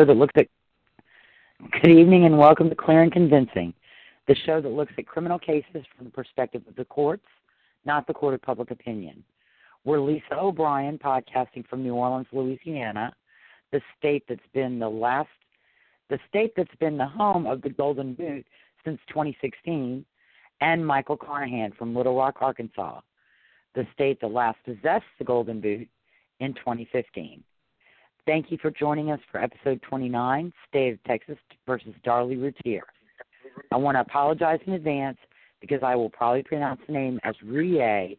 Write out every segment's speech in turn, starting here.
show that looks at good evening and welcome to Clear and Convincing, the show that looks at criminal cases from the perspective of the courts, not the court of public opinion. We're Lisa O'Brien, podcasting from New Orleans, Louisiana, the state that's been the last, the state that's been the home of the Golden Boot since 2016, and Michael Carnahan from Little Rock, Arkansas, the state that last possessed the Golden Boot in 2015. Thank you for joining us for episode 29, State of Texas versus Darlie Routier. I want to apologize in advance because I will probably pronounce the name as Rouillet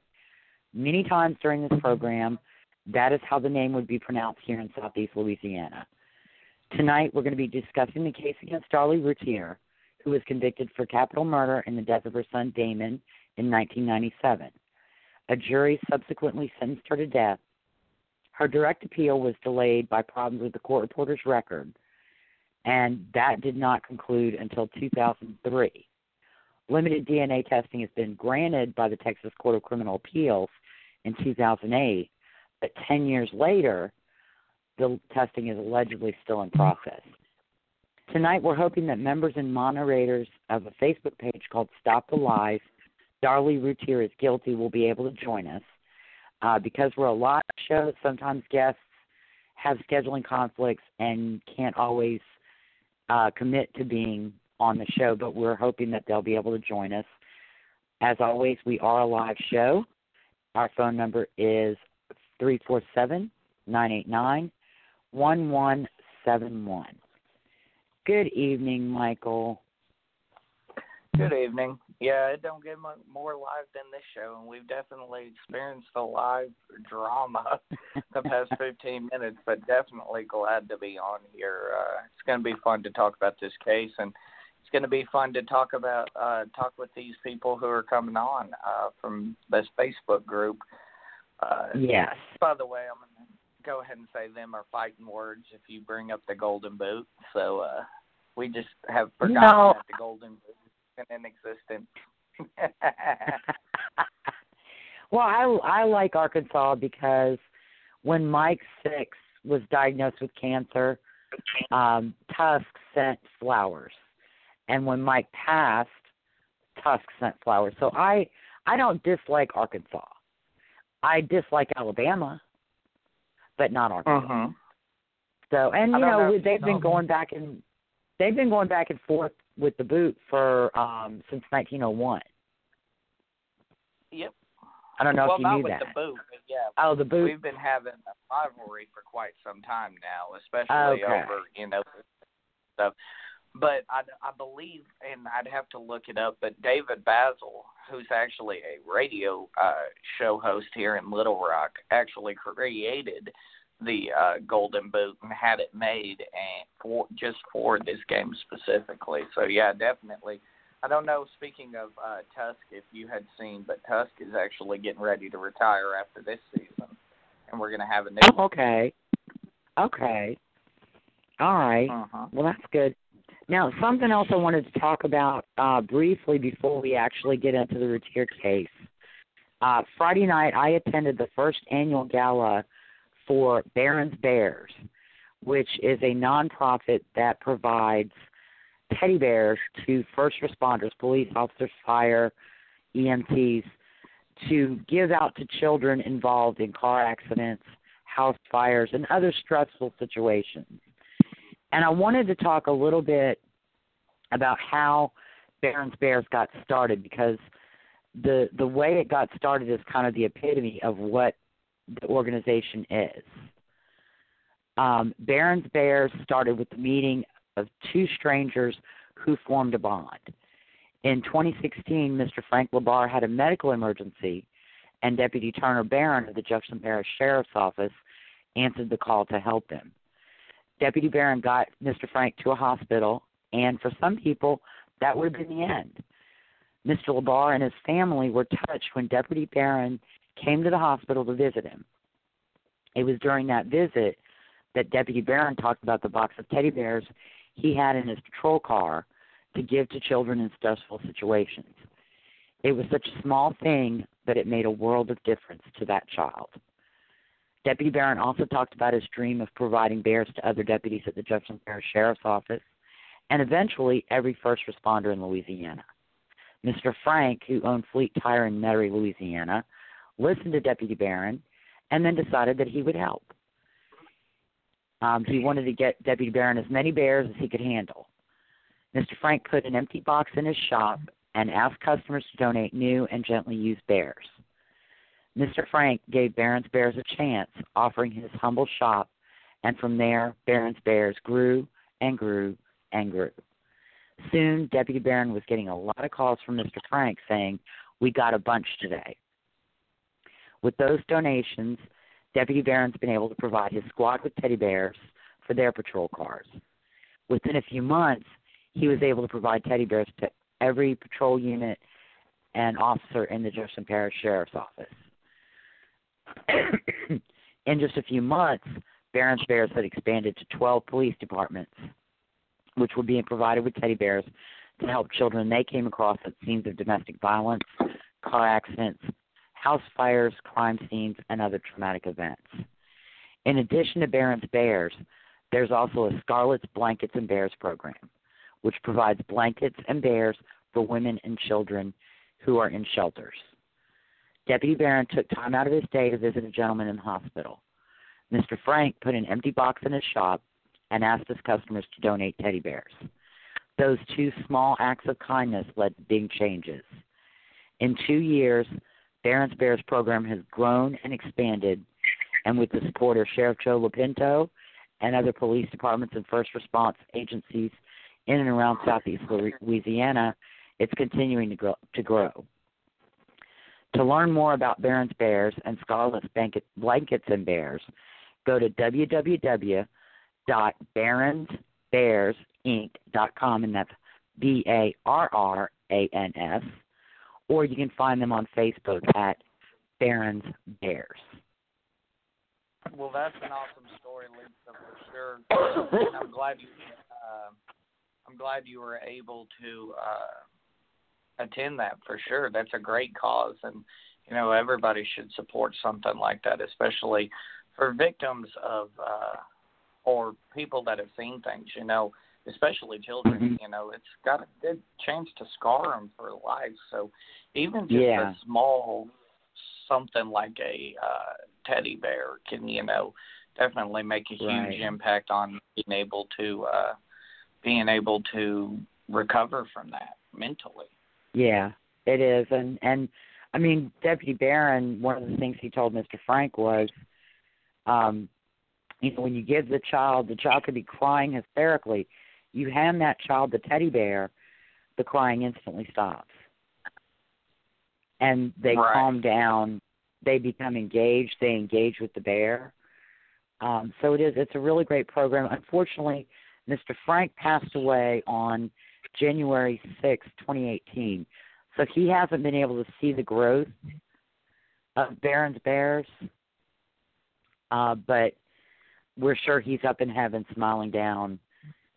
many times during this program. That is how the name would be pronounced here in Southeast Louisiana. Tonight, we're going to be discussing the case against Darlie Routier, who was convicted for capital murder in the death of her son Damon in 1997. A jury subsequently sentenced her to death her direct appeal was delayed by problems with the court reporter's record, and that did not conclude until 2003. Limited DNA testing has been granted by the Texas Court of Criminal Appeals in 2008, but 10 years later, the testing is allegedly still in process. Tonight, we're hoping that members and moderators of a Facebook page called Stop the Lies, Darlie Routier is Guilty, will be able to join us. Uh, because we're a live show, sometimes guests have scheduling conflicts and can't always uh, commit to being on the show, but we're hoping that they'll be able to join us. As always, we are a live show. Our phone number is 347 989 1171. Good evening, Michael. Good evening. Yeah, it don't get much more live than this show, and we've definitely experienced the live drama the past 15 minutes. But definitely glad to be on here. Uh, it's going to be fun to talk about this case, and it's going to be fun to talk about uh, talk with these people who are coming on uh, from this Facebook group. Uh, Yes. By the way, I'm going to go ahead and say them are fighting words if you bring up the Golden Boot. So uh, we just have forgotten No. that the Golden Boot been in existence. well, I I like Arkansas because when Mike Six was diagnosed with cancer, um, Tusk sent flowers, and when Mike passed, Tusk sent flowers. So I I don't dislike Arkansas. I dislike Alabama, but not Arkansas. Mhm. So and you know, know they've been going back and they've been going back and forth with the boot for um since 1901. Yep. I don't know well, if you not knew with that. the boot, but yeah. Oh, the boot. We've been having a rivalry for quite some time now, especially Okay. over you know stuff. But I, I believe, and I'd have to look it up, but David Basil, who's actually a radio uh, show host here in Little Rock, actually created the uh, Golden Boot and had it made and for just for this game specifically. So yeah, definitely. I don't know. Speaking of uh, Tusk, if you had seen, but Tusk is actually getting ready to retire after this season, and we're going to have a new. Oh, okay. Okay. All right. Uh-huh. Well, that's good. Now, something else I wanted to talk about uh, briefly before we actually get into the Routier case. Uh, Friday night, I attended the first annual gala for Barran's Bears, which is a nonprofit that provides teddy bears to first responders, police officers, fire, EMTs, to give out to children involved in car accidents, house fires, and other stressful situations. And I wanted to talk a little bit about how Barran's Bears got started because the the way it got started is kind of the epitome of what the organization is. Um, Barran's Bears started with the meeting of two strangers who formed a bond. In 2016, Mr. Frank Labarre had a medical emergency, and Deputy Turner Barran of the Jefferson Parish Sheriff's Office answered the call to help him. Deputy Barran got Mr. Frank to a hospital, and for some people, that would have been the end. Mr. Labarre and his family were touched when Deputy Barran came to the hospital to visit him. It was during that visit that Deputy Barran talked about the box of teddy bears he had in his patrol car to give to children in stressful situations. It was such a small thing that it made a world of difference to that child. Deputy Barran also talked about his dream of providing bears to other deputies at the Jefferson Parish Sheriff's Office and eventually every first responder in Louisiana. Mr. Frank, who owned Fleet Tire in Metairie, Louisiana, listened to Deputy Barran and then decided that he would help. Um, he wanted to get Deputy Barran as many bears as he could handle. Mr. Frank put an empty box in his shop and asked customers to donate new and gently used bears. Mr. Frank gave Barran's Bears a chance, offering his humble shop, and from there, Barran's Bears grew and grew and grew. Soon, Deputy Barran was getting a lot of calls from Mr. Frank saying, We got a bunch today. With those donations, Deputy Barran's been able to provide his squad with teddy bears for their patrol cars. Within a few months, he was able to provide teddy bears to every patrol unit and officer in the Jefferson Parish Sheriff's Office. in just a few months, Barran's Bears had expanded to 12 police departments, which were being provided with teddy bears to help children they came across at scenes of domestic violence, car accidents, house fires, crime scenes, and other traumatic events. In addition to Barran's Bears, there's also a Scarlet's Blankets and Bears program, which provides blankets and bears for women and children who are in shelters. Deputy Barran took time out of his day to visit a gentleman in the hospital. Mr. Frank put an empty box in his shop and asked his customers to donate teddy bears. Those two small acts of kindness led to big changes. In two years, Barran's Bears program has grown and expanded, and with the support of Sheriff Joe Lopinto and other police departments and first response agencies in and around southeast Louisiana, it's continuing to grow. To grow. To learn more about Barran's Bears and Scarlet's Blankets and Bears, go to www.barransbearsinc.com, and that's B A R R A N S, or you can find them on Facebook at Barrans Bears. Well, that's an awesome story, Lisa, for sure. and I'm glad you. Uh, I'm glad you were able to uh, attend that for sure. That's a great cause, and you know everybody should support something like that, especially for victims of uh, or people that have seen things. You know, especially children. Mm-hmm. You know, it's got a good chance to scar them for life. So even just Yeah. a small something like a uh, teddy bear can you know definitely make a huge Right. impact on being able to uh, being able to recover from that mentally. Yeah, it is, and and I mean Deputy Barran. One of the things he told Mr. Frank was, um, you know, when you give the child, the child could be crying hysterically. You hand that child the teddy bear, the crying instantly stops, and they Right. calm down. They become engaged. They engage with the bear. Um, so it is. It's a really great program. Unfortunately, Mr. Frank passed away on January sixth, 2018. So he hasn't been able to see the growth of Barran's Bears. Uh, but we're sure he's up in heaven smiling down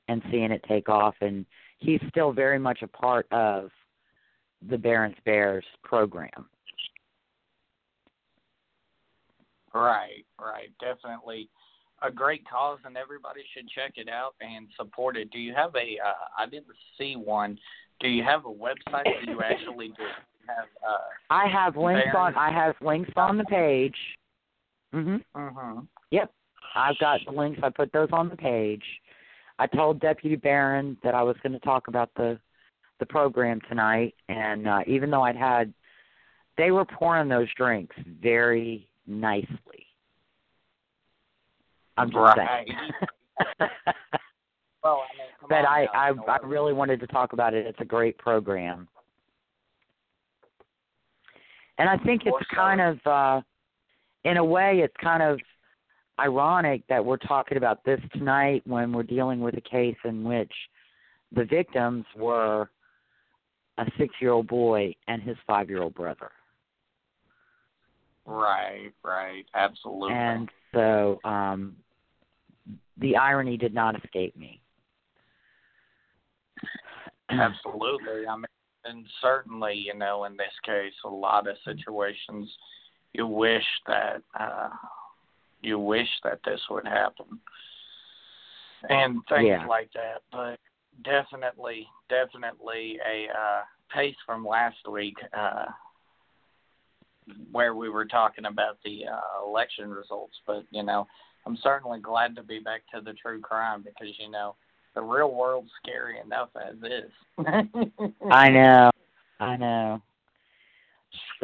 and seeing it take off. And he's still very much a part of the Barran's Bears program. Right, right. Definitely a great cause, and everybody should check it out and support it. Do you have a? Uh, I didn't see one. Do you have a website that you actually do have? Uh, I have links Barran's- on. I have links on the page. Mhm. mm-hmm. Yep. I've got the links. I put those on the page. I told Deputy Barran that I was going to talk about the the program tonight, and uh, even though I'd had, they were pouring those drinks very nicely. I'm just Right. saying. Well, I mean, but I I I really wanted to talk about it. It's a great program, and I think it's kind of, uh in a way, it's kind of ironic that we're talking about this tonight when we're dealing with a case in which the victims were a six-year-old boy and his five-year-old brother, Right, right, absolutely. and so um the irony did not escape me. Absolutely. I mean, and certainly, you know, in this case, a lot of situations, you wish that uh, you wish that this would happen, and things Yeah. like that. But definitely, definitely a uh, pace from last week, uh, where we were talking about the uh, election results. But you know, I'm certainly glad to be back to the true crime because you know the real world's scary enough as is. I know. I know.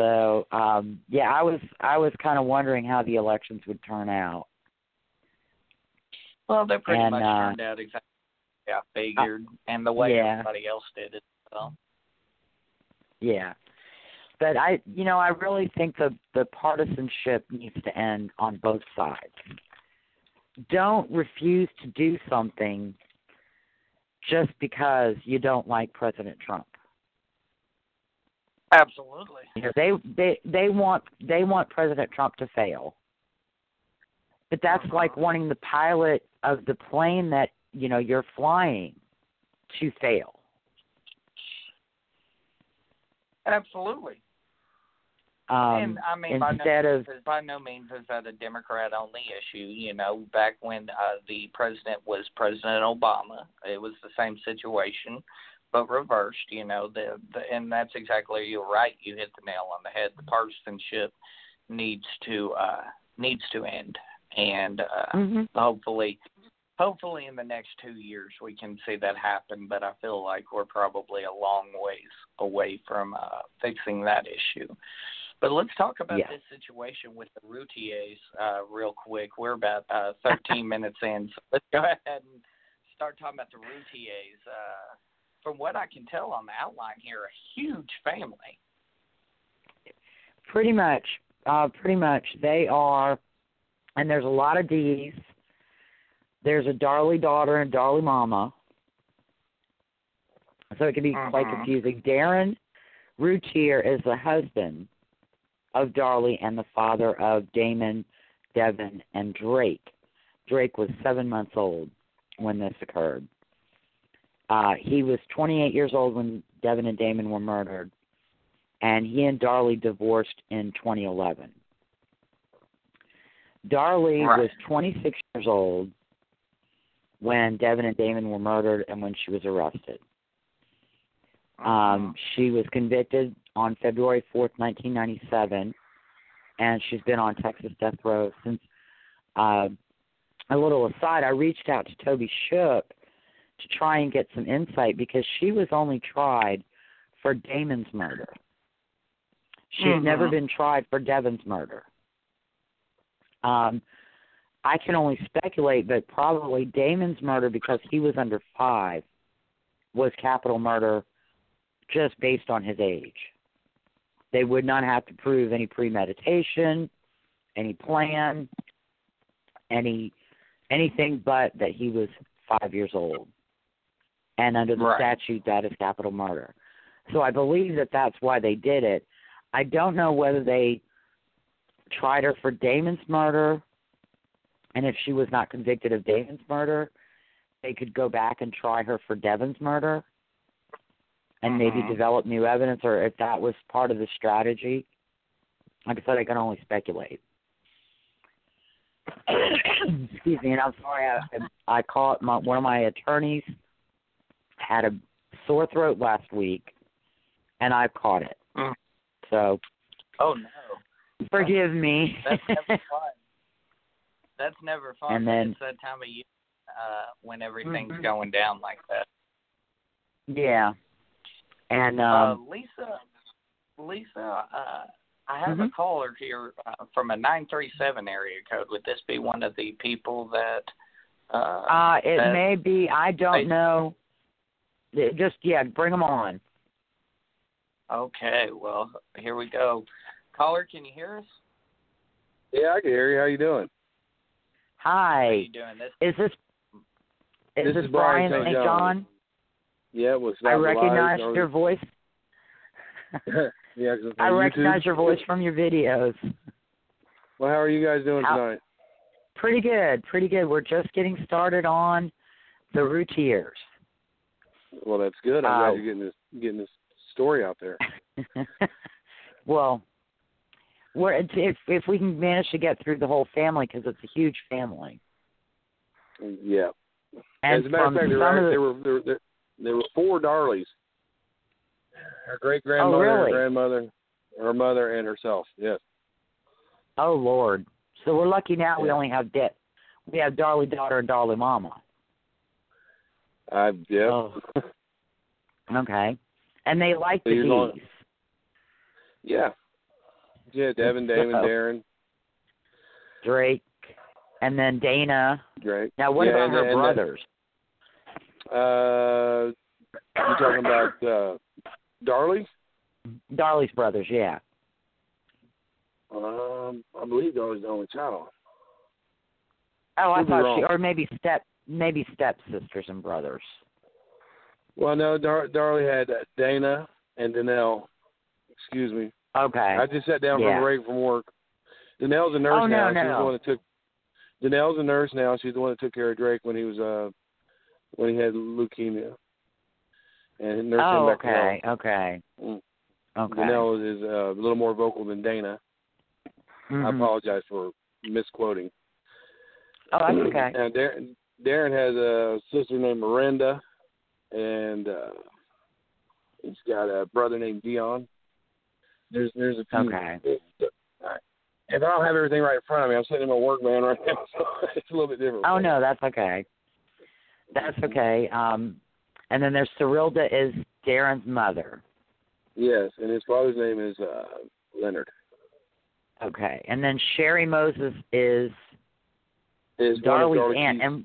So, um yeah, I was I was kind of wondering how the elections would turn out. Well, they pretty And, much uh, turned out exactly yeah, figured, and the way yeah. everybody else did it. So, Yeah. But I you know, I really think the the partisanship needs to end on both sides. Don't refuse to do something just because you don't like President Trump. Absolutely. You know, they they they want they want President Trump to fail. But that's Uh-huh. like wanting the pilot of the plane that you know you're flying to fail. Absolutely. Um, and I mean, by no, instead of means, by no means is that a Democrat only issue. You know, back when uh, the president was President Obama, it was the same situation, but reversed. You know, the, the and that's exactly you're right. You hit the nail on the head. The partisanship needs to uh, needs to end, and uh, Mhm. hopefully hopefully in the next two years we can see that happen but i feel like we're probably a long ways away from uh fixing that issue but let's talk about Yeah. this situation with the routiers uh real quick we're about uh 13 minutes in so let's go ahead and start talking about the routiers uh from what i can tell on the outline here a huge family pretty much, uh, pretty much they are, and there's a lot of D's. There's a Darlie daughter and Darlie mama, so it can be quite Mhm. confusing. Darren Routier is the husband of Darlie and the father of Damon, Devon, and Drake. Drake was seven months old when this occurred. Uh, he was 28 years old when Devon and Damon were murdered, and he and Darlie divorced in 2011. Darlie Right. was 26 years old when Devon and Damon were murdered and when she was arrested. Um, she was convicted on February 4th, 1997, and she's been on Texas death row since. Uh, a little aside, I reached out to Toby Shook to try and get some insight because she was only tried for Damon's murder. She had never Mhm. been tried for Devon's murder. Um, I can only speculate, but probably Damon's murder because he was under five was capital murder just based on his age. They would not have to prove any premeditation, any plan. any anything but that he was five years old. And under the Right. statute, that is capital murder. So I believe that that's why they did it. I don't know whether they tried her for Damon's murder, and if she was not convicted of Damon's murder, they could go back and try her for Devon's murder and maybe Mhm. develop new evidence, or if that was part of the strategy. Like I said, I can only speculate. Excuse me, and I'm sorry. I, I caught my one of my attorneys had a sore throat last week, and I caught it. Mm. So Oh no, forgive me. that's never fun. That's never fun. And then- it's that time of year uh, when everything's Mhm. going down like that. yeah, and uh, um, Lisa, Lisa, uh, I have a Mhm. caller here uh, from a nine three seven area code. Would this be one of the people that? Uh, uh, it that- may be. I don't I- know. It- Just yeah, bring them on. Okay, well here we go. Caller, can you hear us? Yeah, I can hear you. How you doing? How are you doing? This is this is This this, is Brian Brian St. St. John. John? Yeah, well, it's I not recognize your voice. yeah, 'cause it's I on recognize YouTube. your voice from your videos. Well, how are you guys doing tonight? Pretty good, pretty good. We're just getting started on the routiers. Well, that's good. I'm Uh, glad you're getting this getting this story out there. well, we're if if we can manage to get through the whole family because it's a huge family. Yeah. And As a matter of fact, there were, the, there were there, there, there were four Darleys. Her great grandmother, Oh, really? her grandmother, her mother, and herself. Yes. oh Lord, so we're lucky now. We only have Dick. We have Darlie daughter and Darlie mama. I yeah. Oh. Okay, and they like So the you're going- D's. yeah. Yeah, Devon, Damon, So- Darren, Drake, and then Dana. Drake. Now, what Yeah, about and- her and- brothers? Uh, you talking about uh, Darlie? Darlie's brothers, yeah. Um, I believe Darlie's the only child. Oh, I Could be thought she, or maybe step, maybe step sisters and brothers. Well, no, Dar- Darlie had uh, Dana and Danelle. Excuse me. Okay. I just sat down Yeah. from a break from work. Danelle's a nurse Oh, no, now. She's no. the one that took. Danelle's a nurse now. She's the one that took care of Drake when he was uh when he had leukemia. And nursed him oh, back to health. okay, okay, Mm. okay. Danelle is uh, a little more vocal than Dana. I Mhm. apologize for misquoting. Oh, that's okay. Now, Darren, Darren has a sister named Miranda, and uh, he's got a brother named Dion. There's there's a few. Okay. All right. If I don't have everything right in front of me, I'm sitting in my work van right now, so it's a little bit different. Oh no, that's okay. That's okay. Um, and then there's Cyrilda is Darren's mother. Yes, and his father's name is uh, Leonard. Okay, and then Sherry Moses is Is Darlie's aunt, and-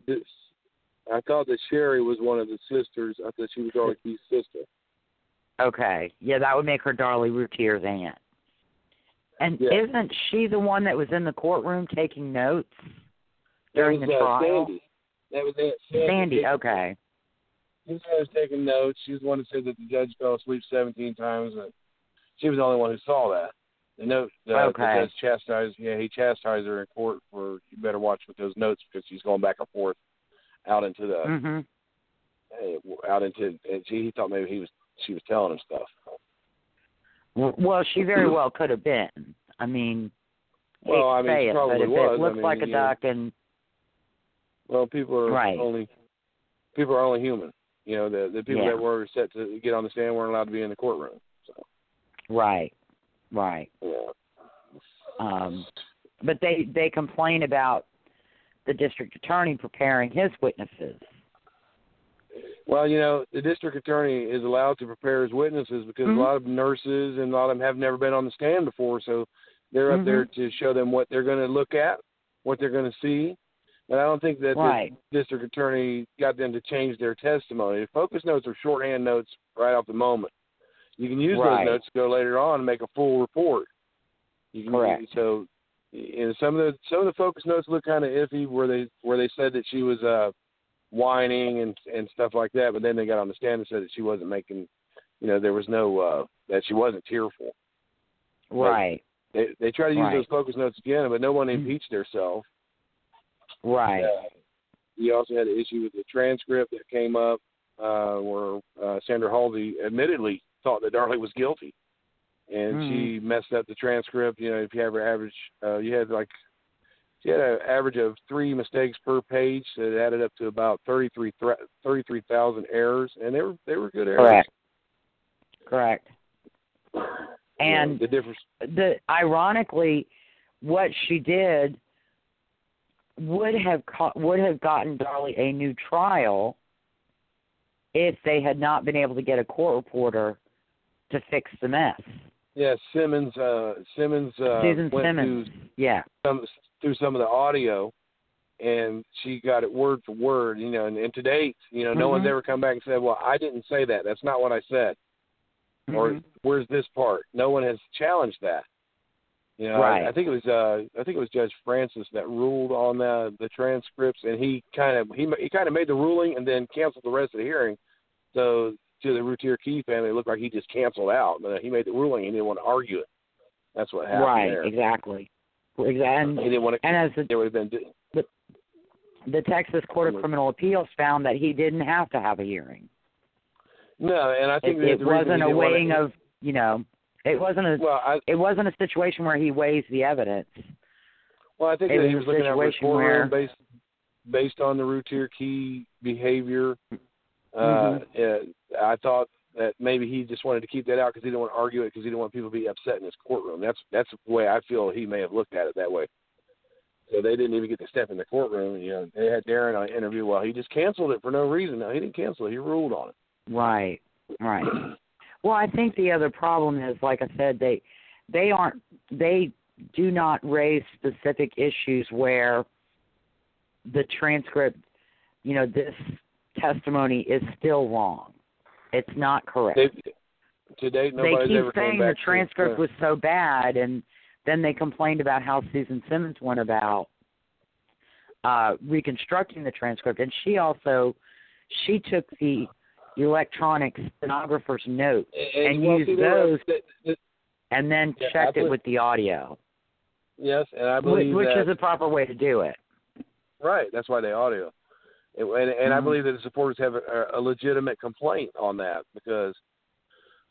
I thought that Sherry was one of the sisters. I thought she was Darlie Keith's sister. okay. Yeah, that would make her Darlie Routier's aunt. And Yeah. isn't she the one that was in the courtroom taking notes during that the was, uh, trial? Sandy. That was Aunt Sandy. Sandy, okay. She's the one who's taking notes. She's the one who said that the judge fell asleep 17 times. And she was the only one who saw that. The note, uh, Okay. the judge chastised, yeah, he chastised her in court for, you better watch with those notes because she's going back and forth out into the, Mhm. uh, out into, and she, he thought maybe he was, she was telling him stuff. Well, she very well could have been. I mean, Well, I mean, say it, but if was. I it looks mean, like a you know. and Well, people are Right. only, people are only human. You know, the the people Yeah. that were set to get on the stand weren't allowed to be in the courtroom. So, right, right. yeah. Um, but they they complain about the district attorney preparing his witnesses. Well, you know, the district attorney is allowed to prepare his witnesses because Mhm. a lot of nurses and a lot of them have never been on the stand before, so they're up there Mm-hmm. to show them what they're going to look at, what they're going to see. And I don't think that Right. the district attorney got them to change their testimony. The focus notes are shorthand notes right off the moment. You can use Right. those notes to go later on and make a full report. You can, Correct. So, and some of the some of the focus notes look kind of iffy where they where they said that she was uh whining and and stuff like that, but then they got on the stand and said that she wasn't making, you know, there was no uh that she wasn't tearful. Right. They they try to use Right. those focus notes again, but no one impeached herself. Right. Uh, you also had an issue with the transcript that came up uh, where uh, Sandra Halsey admittedly thought that Darlie was guilty, and Mhm. she messed up the transcript. You know, if you have an average, uh, you had like she had an average of three mistakes per page, so added up to about 33 thre- 33,000 errors, and they were they were good errors. Correct. Correct. You know, And the difference. the ironically, what she did would have co- would have gotten Darlie a new trial if they had not been able to get a court reporter to fix the mess. Yeah, Simmons. Uh, Simmons uh, Susan went Simmons. through Yeah. some through some of the audio, and she got it word for word. You know, and, and to date, you know, no one's Mhm. ever come back and said, "Well, I didn't say that. That's not what I said." Or Mhm. where's this part? No one has challenged that. You know, Right. I, I think it was uh, I think it was Judge Francis that ruled on the the transcripts, and he kind of he he kind of made the ruling and then canceled the rest of the hearing. So to the Routier Kee family, it looked like he just canceled out. But uh, he made the ruling, he didn't want to argue it. That's what happened right. there. Exactly. He didn't want to. And as the There would have been the Texas Court of Criminal Appeals found that he didn't have to have a hearing. no, and I think It, it the wasn't a weighing of, you know, it wasn't a Well, I it wasn't a situation where he weighs the evidence. well I think It that was he was looking at his situation courtroom where- based based on the Routier Kee behavior. Uh, Mm-hmm. uh, I thought that maybe he just wanted to keep that out because he didn't want to argue it because he didn't want people to be upset in his courtroom. That's that's the way I feel he may have looked at it that way. So they didn't even get to step in the courtroom. You know, they had Darren on an interview. Well, he just canceled it for no reason. No, he didn't cancel it. He ruled on it. Right. Right. Well, I think the other problem is, like I said, they they aren't they do not raise specific issues where the transcript, you know, this testimony is still wrong. It's not correct. They, to date, they keep ever saying the to- transcript uh, was so bad, and then they complained about how Susan Simmons went about uh, reconstructing the transcript, and she also she took the electronic stenographer's notes and, well, used see, there was- those, that- that- and then Yeah, checked it with the audio, yes, and I which, believe which that is the proper way to do it. Right. That's why they audio. And, and, and I believe that the supporters have a, a legitimate complaint on that because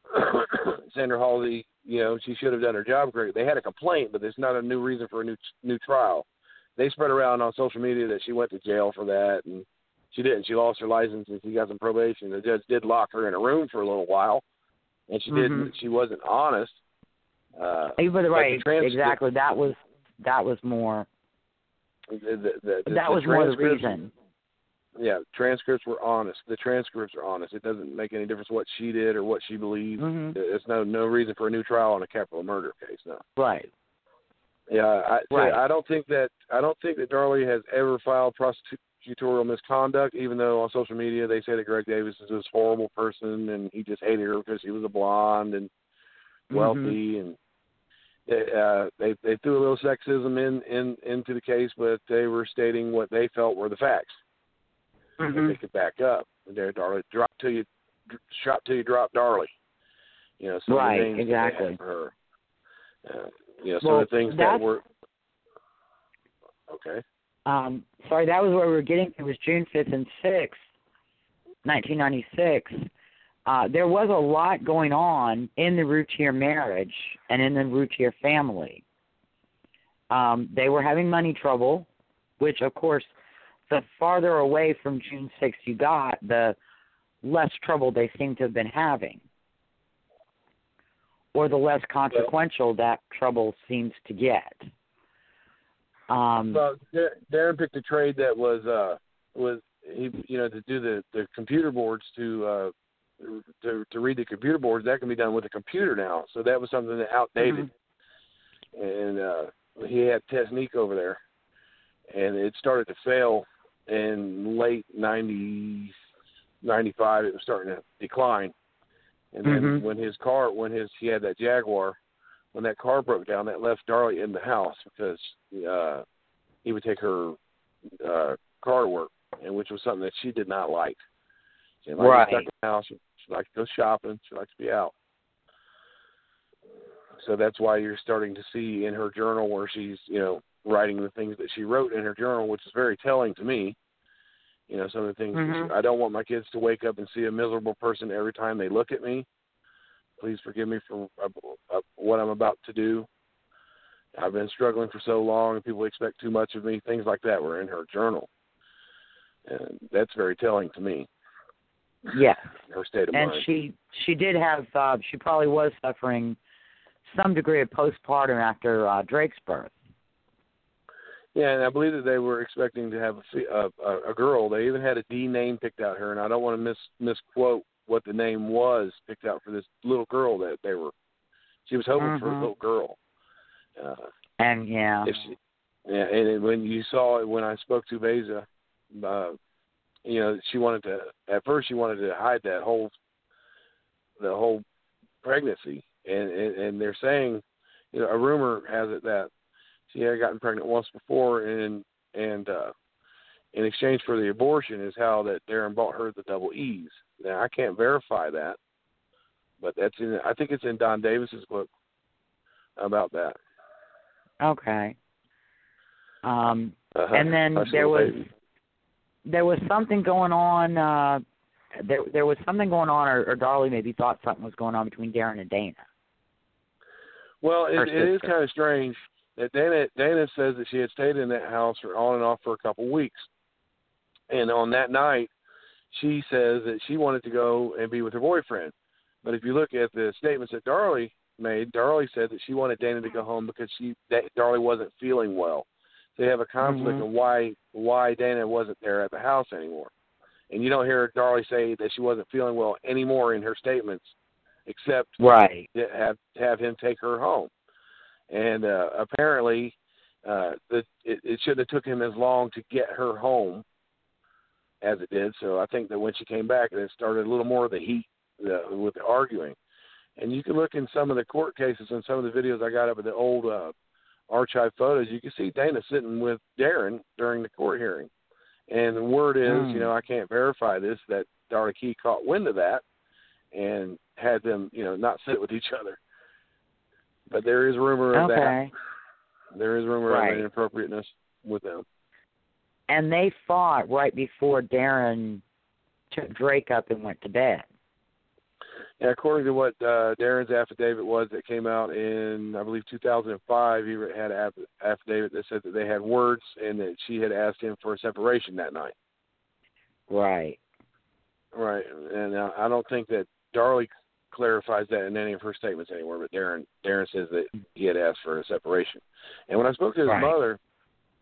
Sandra Halsey, you know, she should have done her job great. They had a complaint, but there's not a new reason for a new new trial. They spread around on social media that she went to jail for that, and she didn't. She lost her license and she got some probation. The judge did lock her in a room for a little while, and she didn't. Mhm. She wasn't honest. Uh, You were the right, exactly. That was that was more the, the, the, that was more the reason. Yeah, transcripts were honest. The transcripts are honest. It doesn't make any difference what she did or what she believed. hmm There's no no reason for a new trial on a capital murder case. No. Right. Yeah, I Right. I don't think that I don't think that Darlie has ever filed prosecutorial misconduct. Even though on social media they say that Greg Davis is this horrible person and he just hated her because she was a blonde and wealthy and uh, they they threw a little sexism in in into the case, but they were stating what they felt were the facts. Mhm. they could back up. There, Darlie, drop till you, shot till you drop Darlie. You know, some Right, of the things that they had exactly. for her. Uh, you know, some Well, of the things that were. Okay. um, sorry, that was where we were getting to It was June 5th and 6th, 1996. Uh, there was a lot going on in the Routier marriage and in the Routier family. Um, they were having money trouble, which, of course, the farther away from June 6th you got, the less trouble they seem to have been having. Or the less consequential that trouble seems to get. Um, Well, Darren picked a trade that was uh was he you know to do the the computer boards to uh to to read the computer boards that can be done with a computer now. So that was something that outdated. And uh he had Testnec over there and it started to fail in late 90 95 it was starting to decline. And then Mhm. when his car when his he had that Jaguar when that car broke down, that left Darlie in the house because uh, he would take her uh, car to work, and which was something that she did not like. She didn't like Right. stuck in the house. She, she likes to go shopping. She likes to be out. So that's why you're starting to see in her journal where she's, you know, writing the things that she wrote in her journal, which is very telling to me. You know, some of the things Mhm. I don't want my kids to wake up and see a miserable person every time they look at me. Please forgive me for uh, uh, what I'm about to do. I've been struggling for so long, and people expect too much of me. Things like that were in her journal, and that's very telling to me. Yes. Her state of and mind. she she did have uh she probably was suffering some degree of postpartum after uh Drake's birth. Yeah, and I believe that they were expecting to have a, fe- a, a, a girl. They even had a D name picked out her, and I don't want to mis misquote what the name was picked out for this little girl that they were. She was hoping for a Mhm. little girl. Uh, And yeah. if she, yeah, and when you saw it when I spoke to Beza, uh, you know, she wanted to. At first, she wanted to hide that whole, the whole pregnancy, and and, and they're saying, you know, a rumor has it that she had gotten pregnant once before, and and uh, in exchange for the abortion is how that Darren bought her the double E's. Now I can't verify that, but that's in. I think it's in Don Davis's book about that. Okay. Um Uh-huh. and then there was baby. there was something going on uh there there was something going on or, or Darlie maybe thought something was going on between Darren and Dana. Well, it, it is kind of strange that Dana Dana says that she had stayed in that house for on and off for a couple weeks, and on that night, she says that she wanted to go and be with her boyfriend. But if you look at the statements that Darlie made, Darlie said that she wanted Dana to go home because she that Darlie wasn't feeling well. They have a conflict Mhm. on why why Dana wasn't there at the house anymore. And you don't hear Darlie say that she wasn't feeling well anymore in her statements, except Right. to have have him take her home. And uh, apparently, uh, the it, it shouldn't have took him as long to get her home as it did. So I think that when she came back, it started a little more of the heat uh, with the arguing. And you can look in some of the court cases and some of the videos I got up of the old uh, archive photos. You can see Dana sitting with Darren during the court hearing. And the word is, Hmm. you know, I can't verify this, that Darlie Kee caught wind of that and had them, you know, not sit with each other. But there is rumor of Okay. that. There is rumor Right. of inappropriateness with them. And they fought right before Darren took Drake up and went to bed. And according to what uh, Darren's affidavit was that came out in, I believe, 2005, he had an affidavit that said that they had words and that she had asked him for a separation that night. Right. Right, and uh, I don't think that Darlie clarifies that in any of her statements anywhere. But Darren, Darren says that he had asked for a separation. And when I spoke to his Right. mother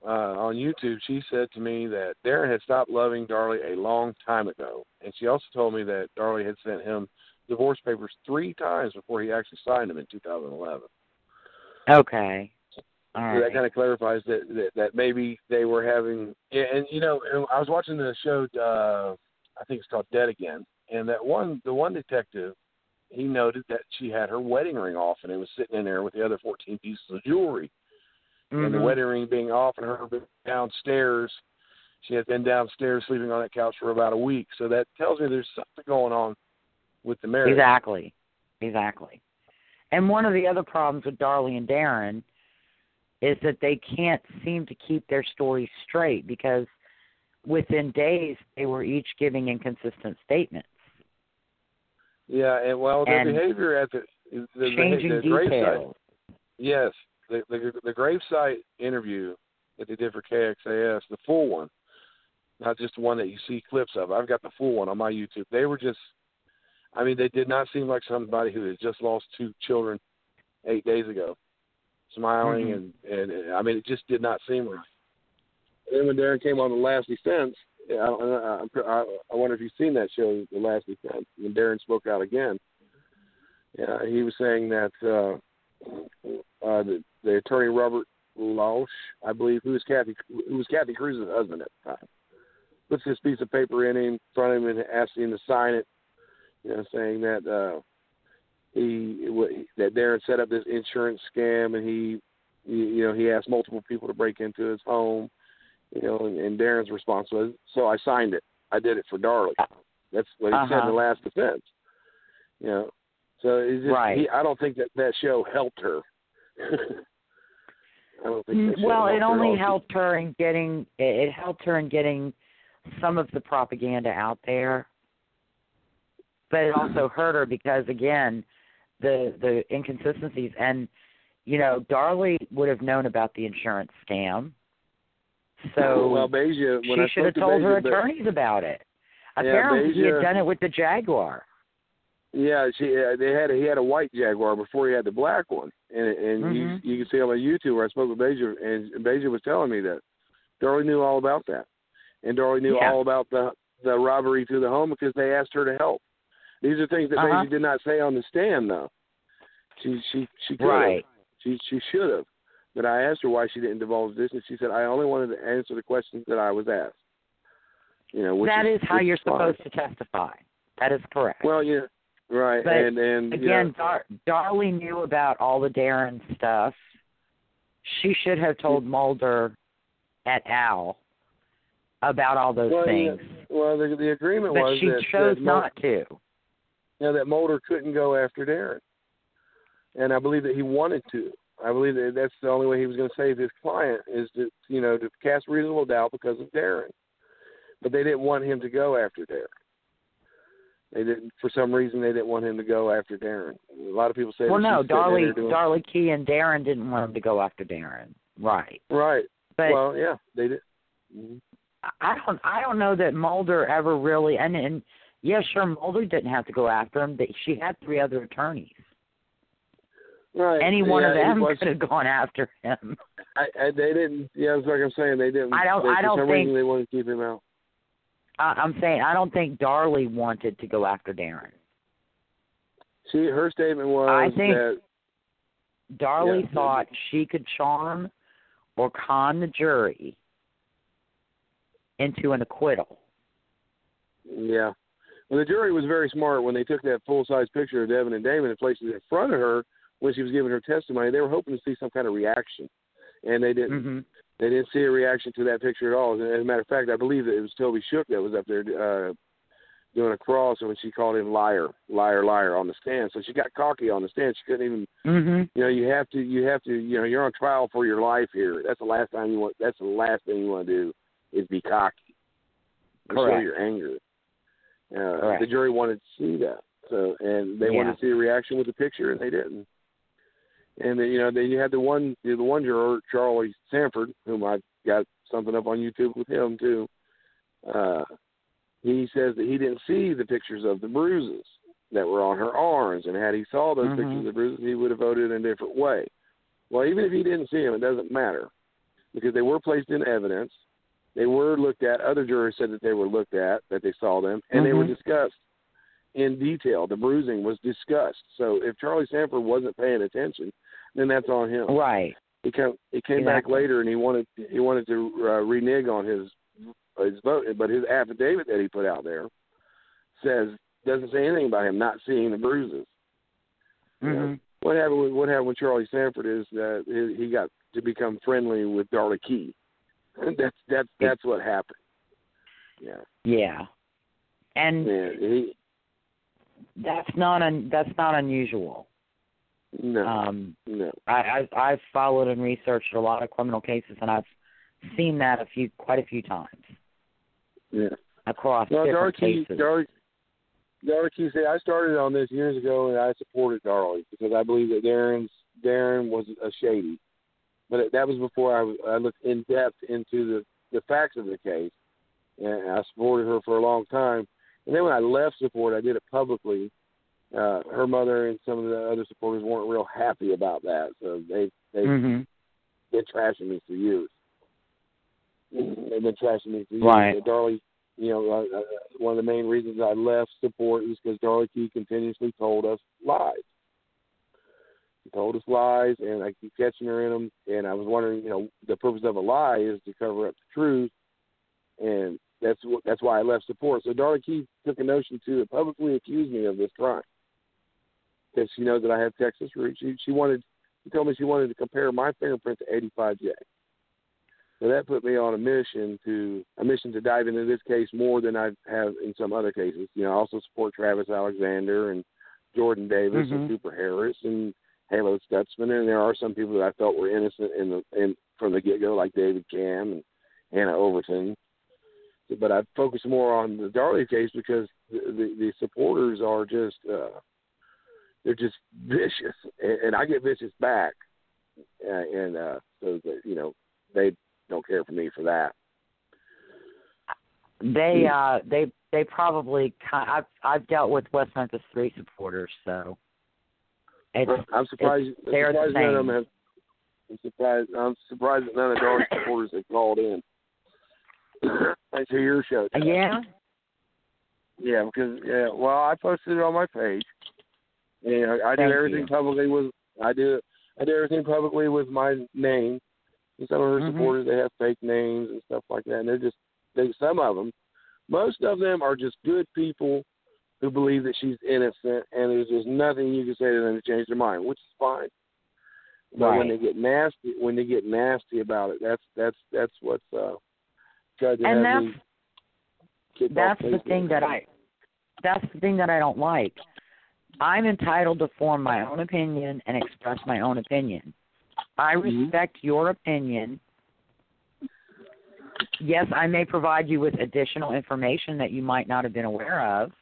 uh, on YouTube, she said to me that Darren had stopped loving Darlie a long time ago, and she also told me that Darlie had sent him divorce papers three times before he actually signed them in 2011. Okay. All So right. that kind of clarifies that, that that maybe they were having. And you know, I was watching the show. Uh, I think it's called Dead Again, and that one, the one detective, he noted that she had her wedding ring off, and it was sitting in there with the other 14 pieces of jewelry. And the Mhm. wedding ring being off, and her being downstairs. She had been downstairs sleeping on that couch for about a week. So that tells me there's something going on with the marriage. Exactly. Exactly. And one of the other problems with Darlie and Darren is that they can't seem to keep their stories straight because within days they were each giving inconsistent statements, Yeah, and well, their And behavior at the the, the, the gravesite. Yes, the the the gravesite interview that they did for KXAS, the full one, not just the one that you see clips of. I've got the full one on my YouTube. They were just, I mean, they did not seem like somebody who had just lost two children eight days ago, smiling Mhm. and, and and I mean, it just did not seem right. And then when Darren came on the Last Defense, I, I, I, wonder if you've seen that show, The Last Defense, when Darren spoke out again. Yeah, he was saying that. uh uh, the, the attorney Robert Lausch, I believe, who was Kathy, who was Kathy Cruz's husband at the time, puts this piece of paper in, him, in front of him and asks him to sign it. You know, saying that uh, he that Darren set up this insurance scam, and he, you know, he asked multiple people to break into his home, you know, and, and Darren's response was, "So I signed it. I did it for Darlie." That's what he said in the Uh-huh. last defense. You know, so it's just, Right. he, I don't think that that show helped her. I don't think. Mm, Well, it only helped her in getting it it helped her in getting some of the propaganda out there. But it also hurt her because again, the the inconsistencies and you know, Darlie would have known about the insurance scam. So well, Beja, when I she should have spoke to told her attorneys about it. Yeah, Apparently he had done it with the Jaguar. Yeah, she uh, they had a, he had a white Jaguar before he had the black one, and and Mhm. you you can see on my YouTube where I spoke with Beja, and Beja was telling me that Darlie knew all about that, and Darlie knew Yeah. all about the the robbery to the home because they asked her to help. These are things that Uh-huh. Beja did not say on the stand though. She she she could Right. She she should have, but I asked her why she didn't divulge this, and she said I only wanted to answer the questions that I was asked. You know, which that is, how you're fine. supposed to testify. That is correct. Well, yeah, right, But and and you Again, know, Dar- Darlie knew about all the Darin stuff. She should have told Mulder et al. about all those well, things, Yeah, well, the the agreement but was she that, chose that not to. You know, that Mulder couldn't go after Darin, and I believe that he wanted to. I believe that that's the only way he was going to save his client is to you know to cast reasonable doubt because of Darin, but they didn't want him to go after Darin. They didn't for some reason they didn't want him to go after Darin. A lot of people say Well, no, Darlie, Darlie Kee and Darin didn't want him to go after Darin. Right, right. but well, yeah, they did. Mhm. I don't, I don't know that Mulder ever really, and and yeah, sure, Mulder didn't have to go after him, but she had three other attorneys. Right. Any one of yeah, it them could have gone after him. I, I, they didn't. Yeah, it's like I'm saying. They didn't. I don't- They, I don't some think- reason they wanted to keep him out. I, I'm saying I don't think Darlie wanted to go after Darin. She her statement was I think- that Darlie Yeah. thought she could charm or con the jury into an acquittal. yeah. Well, the jury was very smart when they took that full size picture of Devon and Damon and placed it in front of her when she was giving her testimony. They were hoping to see some kind of reaction, and they didn't. hmm They didn't see a reaction to that picture at all. As a matter of fact, I believe that it was Toby Shook that was up there uh, doing a cross, and when she called him liar, liar, liar on the stand, so she got cocky on the stand. She couldn't even hmm you know you have to you have to you know you're on trial for your life here that's the last time you want that's the last thing you want to do is be cocky and show Correct. your anger uh, Correct. the jury wanted to see that so and they Yeah. wanted to see a reaction with the picture and they didn't and then, you know then you had the one the one juror Charlie Sanford whom I got something up on YouTube with him too uh he says that he didn't see the pictures of the bruises that were on her arms, and had he saw those Mhm. pictures of the bruises, he would have voted in a different way. Well, even if he didn't see them, it doesn't matter because they were placed in evidence. They were looked at. Other jurors said that they were looked at, that they saw them, and they were Mhm. discussed in detail. The bruising was discussed. So if Charlie Sanford wasn't paying attention, then that's on him. Right. He came he came back later and he wanted he wanted to uh, renege on his his vote, but his affidavit that he put out there says doesn't say anything about him not seeing the bruises. hmm Yeah. What happened? With, what happened with Charlie Sanford is that he he got to become friendly with Darlie Kee. That's that's that's what happened. Yeah, Yeah. And yeah. He that's not un, that's not unusual. No Um, no. I, I I've followed and researched a lot of criminal cases, and I've seen that a few quite a few times Yeah. across Well, different Darky, cases. Darky, Darky said I started on this years ago, and I supported Darlie because I believe that Darin's Darin was a shady, but that was before I, I looked in depth into the the facts of the case, and I supported her for a long time. And then when I left support, I did it publicly. Uh, her mother and some of the other supporters weren't real happy about that, so they they hmm been trashing me for years. They've been trashing me for years. Right. Darlie, you know, uh, uh, one of the main reasons I left support is because Darlie Kee continuously told us lies. He told us lies, and I keep catching her in them. And I was wondering, you know, the purpose of a lie is to cover up the truth, and that's what that's why I left support. So Darlie Kee took a notion to publicly accuse me of this crime. Because she knows that I have Texas roots. She she wanted she told me she wanted to compare my fingerprint to 85J. So that put me on a mission to a mission to dive into this case more than I have in some other cases. You know, I also support Travis Alexander and Jordan Davis Mhm. and Cooper Harris and Halo Stutzman, and there are some people that I felt were innocent in the in from the get go, like David Camm and Hannah Overton. But I focus more on the Darlie case because the the, the supporters are just uh, they're just vicious, and, and I get vicious back, uh, and uh, so that you know they don't care for me for that. They uh they they probably ki I've I've dealt with West Memphis three supporters, so it's I'm surprised. I'm they're the surprised none of them same. have. I'm surprised. I'm surprised that none of the Darlie supporters have called in. Thanks for your show. Ted. yeah. Yeah, because yeah, well, I posted it on my page. And I, I do Thank everything you. publicly with I do I do everything publicly with my name. And some of her Mhm. supporters they have fake names and stuff like that, and they're just they some of them, most of them are just good people who believe that she's innocent, and there's just nothing you can say to them to change their mind, which is fine. But when they get nasty, when they get nasty about it, that's that's that's what's uh, And that's me kicked off that's the thing that I that's the thing that I don't like. I'm entitled to form my own opinion and express my own opinion. I Mhm. respect your opinion. Yes, I may provide you with additional information that you might not have been aware of.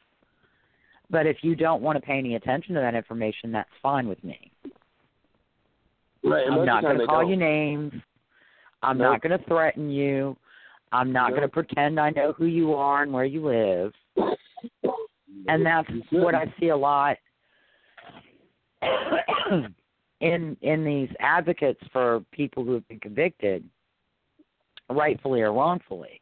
But if you don't want to pay any attention to that information, that's fine with me. Right, I'm not of the time going to call you names. I'm Nope. not going to threaten you. I'm not going to pretend I know who you are and where you live. And that's what I see a lot in in these advocates for people who have been convicted, rightfully or wrongfully.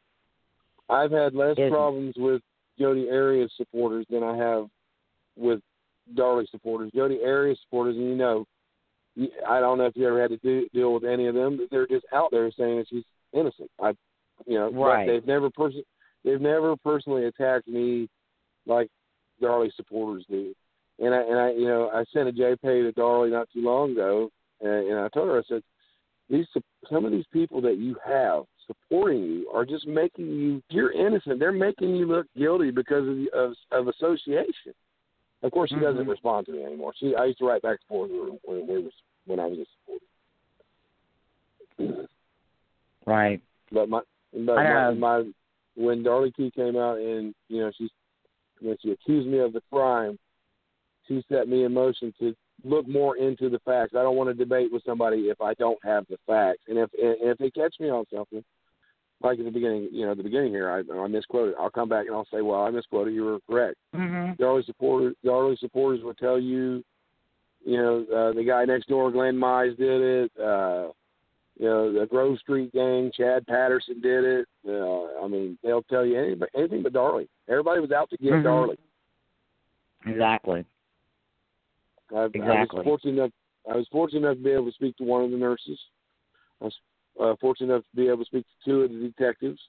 I've had less Isn't. problems with Jodi Arias supporters than I have with Darlie supporters. Jodi Arias supporters, and you know, I don't know if you ever had to do, deal with any of them, but they're just out there saying that she's innocent. I, you know, Right. they've never person, they've never personally attacked me like Darlie supporters do. And I, and I, you know, I sent a JPay to Darlie not too long ago, and, and I told her, I said, these some of these people that you have supporting you are just making you you're innocent. They're making you look guilty because of the, of, of association. Of course, she doesn't Mhm. respond to me anymore. She I used to write back and forth when we was when I was a supporter. Right. But my but I my, my when Darlie Kee came out and you know she's when she accused me of the crime, she set me in motion to look more into the facts. I don't want to debate with somebody if I don't have the facts, and if and if they catch me on something, like at the beginning, you know, the beginning here, I, I misquoted. I'll come back and I'll say, well, I misquoted. You were correct. Mhm. Darlie supporters, Darlie supporters will tell you, you know, uh, the guy next door, Glenn Mize, did it. Uh, you know, the Grove Street gang, Chad Patterson did it. Uh, I mean, they'll tell you anything, anything but Darlie. Everybody was out to get Mhm. Darlie. Exactly. I, I Exactly. was fortunate enough. I was fortunate enough to be able to speak to one of the nurses. I was uh, fortunate enough to be able to speak to two of the detectives.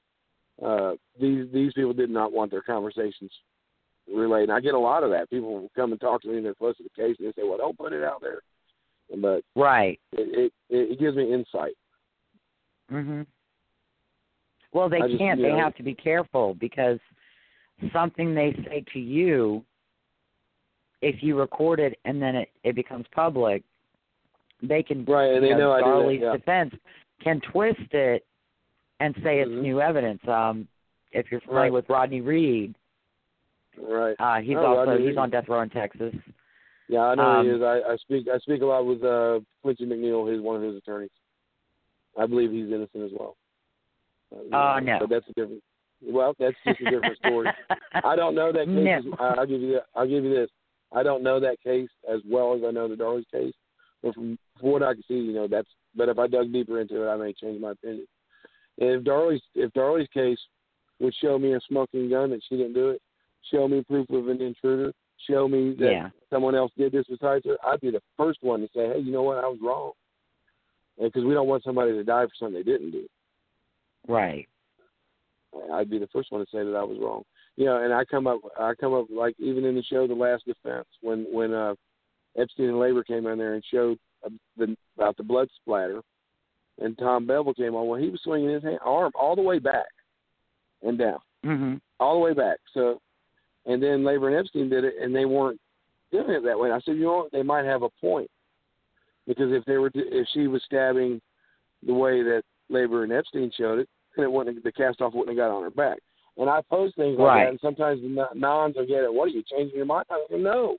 Uh, these these people did not want their conversations relayed. And I get a lot of that. People will come and talk to me and they're close to the case and they say, "Well, don't put it out there." But Right. it it, it gives me insight. Mhm. Well, they just, can't. you They know- have to be careful because something they say to you, if you record it and then it it becomes public, they can. Right, and they know I do that, Darlie's yeah. defense can twist it and say it's Mhm. new evidence. Um, if you're familiar Right. with Rodney Reed, Right. uh, he's Oh, also Rodney he's Reed. on death row in Texas. Yeah, I know he Um, is. I, I speak I speak a lot with uh Quincy McNeil, He's one of his attorneys. I believe he's innocent as well. Uh, no. But that's a different. Well, that's just a different story. I don't know that case. No. as- I'll give you that. I'll give you this. I don't know that case as well as I know the Darlie's case. But from, from what I can see, you know, that's. But if I dug deeper into it, I may change my opinion. And if Darlie's if Darlie's case would show me a smoking gun that she didn't do it, show me proof of an intruder, show me that Yeah. someone else did this besides her, I'd be the first one to say, hey, you know what, I was wrong. Because we don't want somebody to die for something they didn't do. Right. I'd be the first one to say that I was wrong. You know, and I come up, I come up like even in the show, The Last Defense, when when uh Epstein and Laber came in there and showed uh, the, about the blood splatter, and Tom Bevel came on. Well, he was swinging his hand, arm all the way back and down, hmm all the way back. So, and then Laber and Epstein did it, and they weren't doing it that way. And I said, you know, what? they might have a point because if they were, to, if she was stabbing the way that Laber and Epstein showed it, then it wouldn't, the cast off wouldn't have got on her back. And I post things like Right. that, and sometimes the non- nons will get it. What are you changing your mind? I go, no.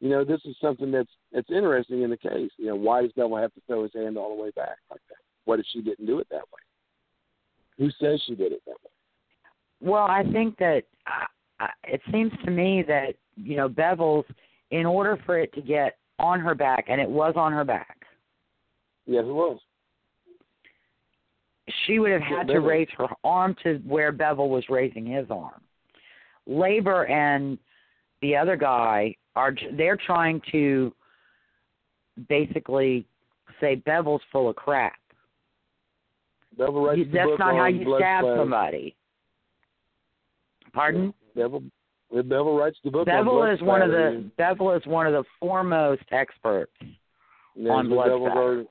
You know, this is something that's that's interesting in the case. You know, why does Bevel have to throw his hand all the way back like that? What if she didn't do it that way? Who says she did it that way? Well, I think that uh, uh, it seems to me that you know Bevel's, in order for it to get on her back, and it was on her back, Yes, it was. she would have Yeah, had to raise her arm to where Bevel was raising his arm. Laber and the other guy are they're trying to basically say Bevel's full of crap. Bevel writes You- the That's not how you stab somebody. Pardon? Bevel, Bevel writes the book. on Bevel blood is one of the Bevel is one of the foremost experts. Yeah, on blood already-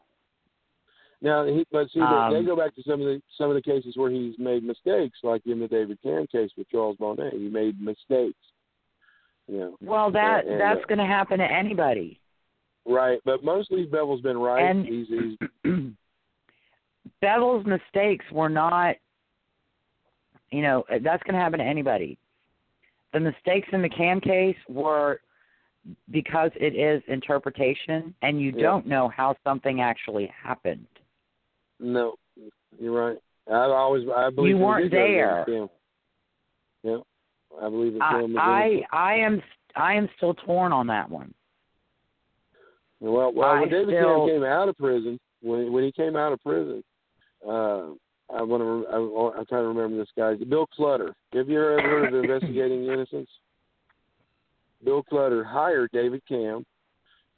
Now, he, but see, they, they Um, go back to some of the some of the cases where he's made mistakes, like in the David Camm case with Charles Boney. He made mistakes. You know, Well, that And, that's uh, going to happen to anybody. right? But mostly Bevel's been right. And- he's he's Bevel's mistakes were not, you know, that's going to happen to anybody. The mistakes in the Camm case were because it is interpretation, and you Yeah. don't know how something actually happened. no, you're right. I always I believe You weren't there. Yeah, I believe that I, Camm I. I am I am still torn on that one. Well, well, I when David still- Camm came out of prison, when when he came out of prison, uh, I want to. I, I'm trying to remember this guy, Bill Clutter. Have you ever heard of Investigating Innocence? Bill Clutter hired David Camm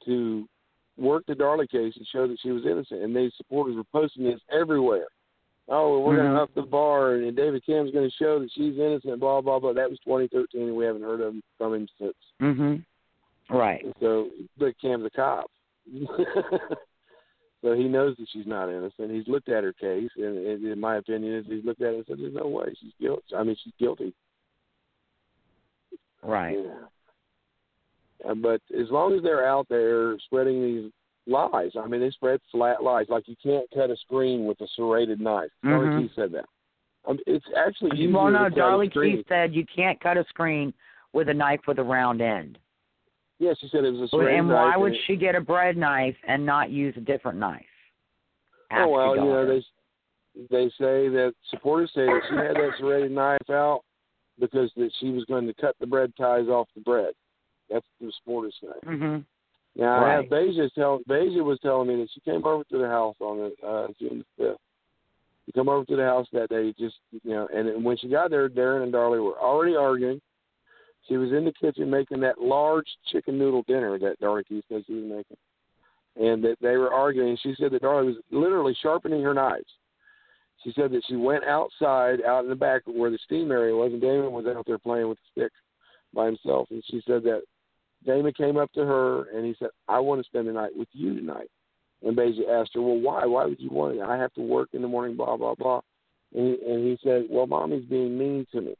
to work the Darlie case and show that she was innocent, and they supporters were posting this everywhere. Oh, we're going Mhm. to up the bar, and David Camm's going to show that she's innocent. Blah blah blah. That was 2013, and we haven't heard of him, from him since. Mm-hmm. Right. So, but Camm's a cop. so he knows that she's not innocent. He's looked at her case, and, and in my opinion, is he's looked at it and said, "There's no way she's guilty. I mean, she's guilty." Right. Yeah. Uh, but as long as they're out there spreading these lies, I mean, they spread flat lies. Like you can't cut a screen with a serrated knife. Darlie Mhm. Keith said that. Um, it's actually easier Well, no, to Keith said you can't cut a screen with a knife with a round end. Yeah, she said it was a serrated and why would she get a bread knife and not use a different knife? Oh well, you know they they say that supporters say that she had that serrated knife out because that she was going to cut the bread ties off the bread. That's the supporters say. Mhm. Now I have Right. Beja tell Beja was telling me that she came over to the house on the uh, June the fifth. She come over to the house that day, just you know, and when she got there, Darin and Darlie were already arguing. She was in the kitchen making that large chicken noodle dinner that Darlie Keith said she was making, and that they were arguing. She said that Darlie was literally sharpening her knives. She said that she went outside, out in the back where the steam area was, and Damon was out there playing with the stick by himself. And she said that Damon came up to her and he said, "I want to spend the night with you tonight." And Beja asked her, "Well, why? Why would you want it? I have to work in the morning." Blah blah blah. And he, and he said, "Well, mommy's being mean to me."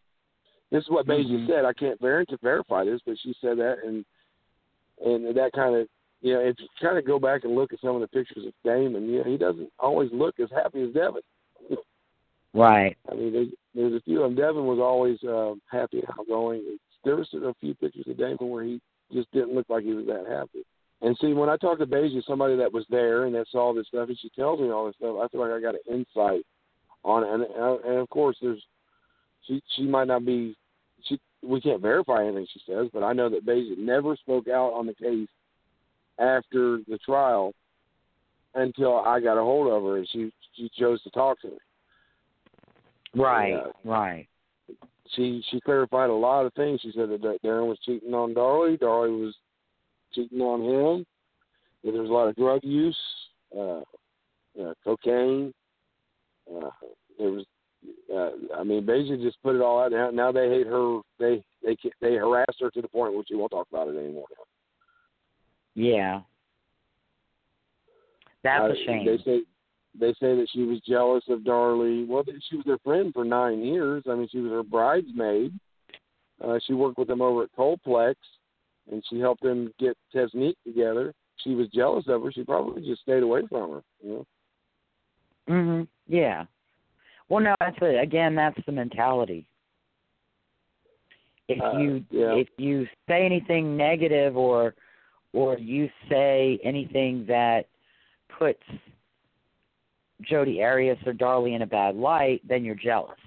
This is what Beja Mhm. said. I can't ver- to verify this, but she said that, and and that kind of you know, if you kind of go back and look at some of the pictures of Damon, you know, he doesn't always look as happy as Devon. Right. I mean, there's, there's a few of them. Devon was always uh, happy and outgoing. There was a few pictures of Damon where he just didn't look like he was that happy. And see, when I talk to Beja, somebody that was there and that saw this stuff, and she tells me all this stuff, I feel like I got an insight on it. And, and, and of course, there's she she might not be she we can't verify anything she says, but I know that Beja never spoke out on the case after the trial until I got a hold of her and she she chose to talk to me. Right. Yeah. Right. she she clarified a lot of things. She said that Darin was cheating on Darlie, Darlie was cheating on him. That there was a lot of drug use, uh, uh, cocaine. Uh, there was, uh, I mean, Beja just put it all out. Now, now they hate her. They they they harass her to the point where she won't talk about it anymore. Yeah. That's Uh, a shame. They say they say that she was jealous of Darlie. Well, she was their friend for nine years. I mean, she was her bridesmaid. Uh, she worked with them over at Colplex, and she helped them get Testnec together. She was jealous of her. She probably just stayed away from her. You know. Mhm. Yeah. Well, no, that's a, again, that's the mentality. If Uh, you yeah. if you say anything negative or or you say anything that puts Jodi Arias or Darlie in a bad light, then you're jealous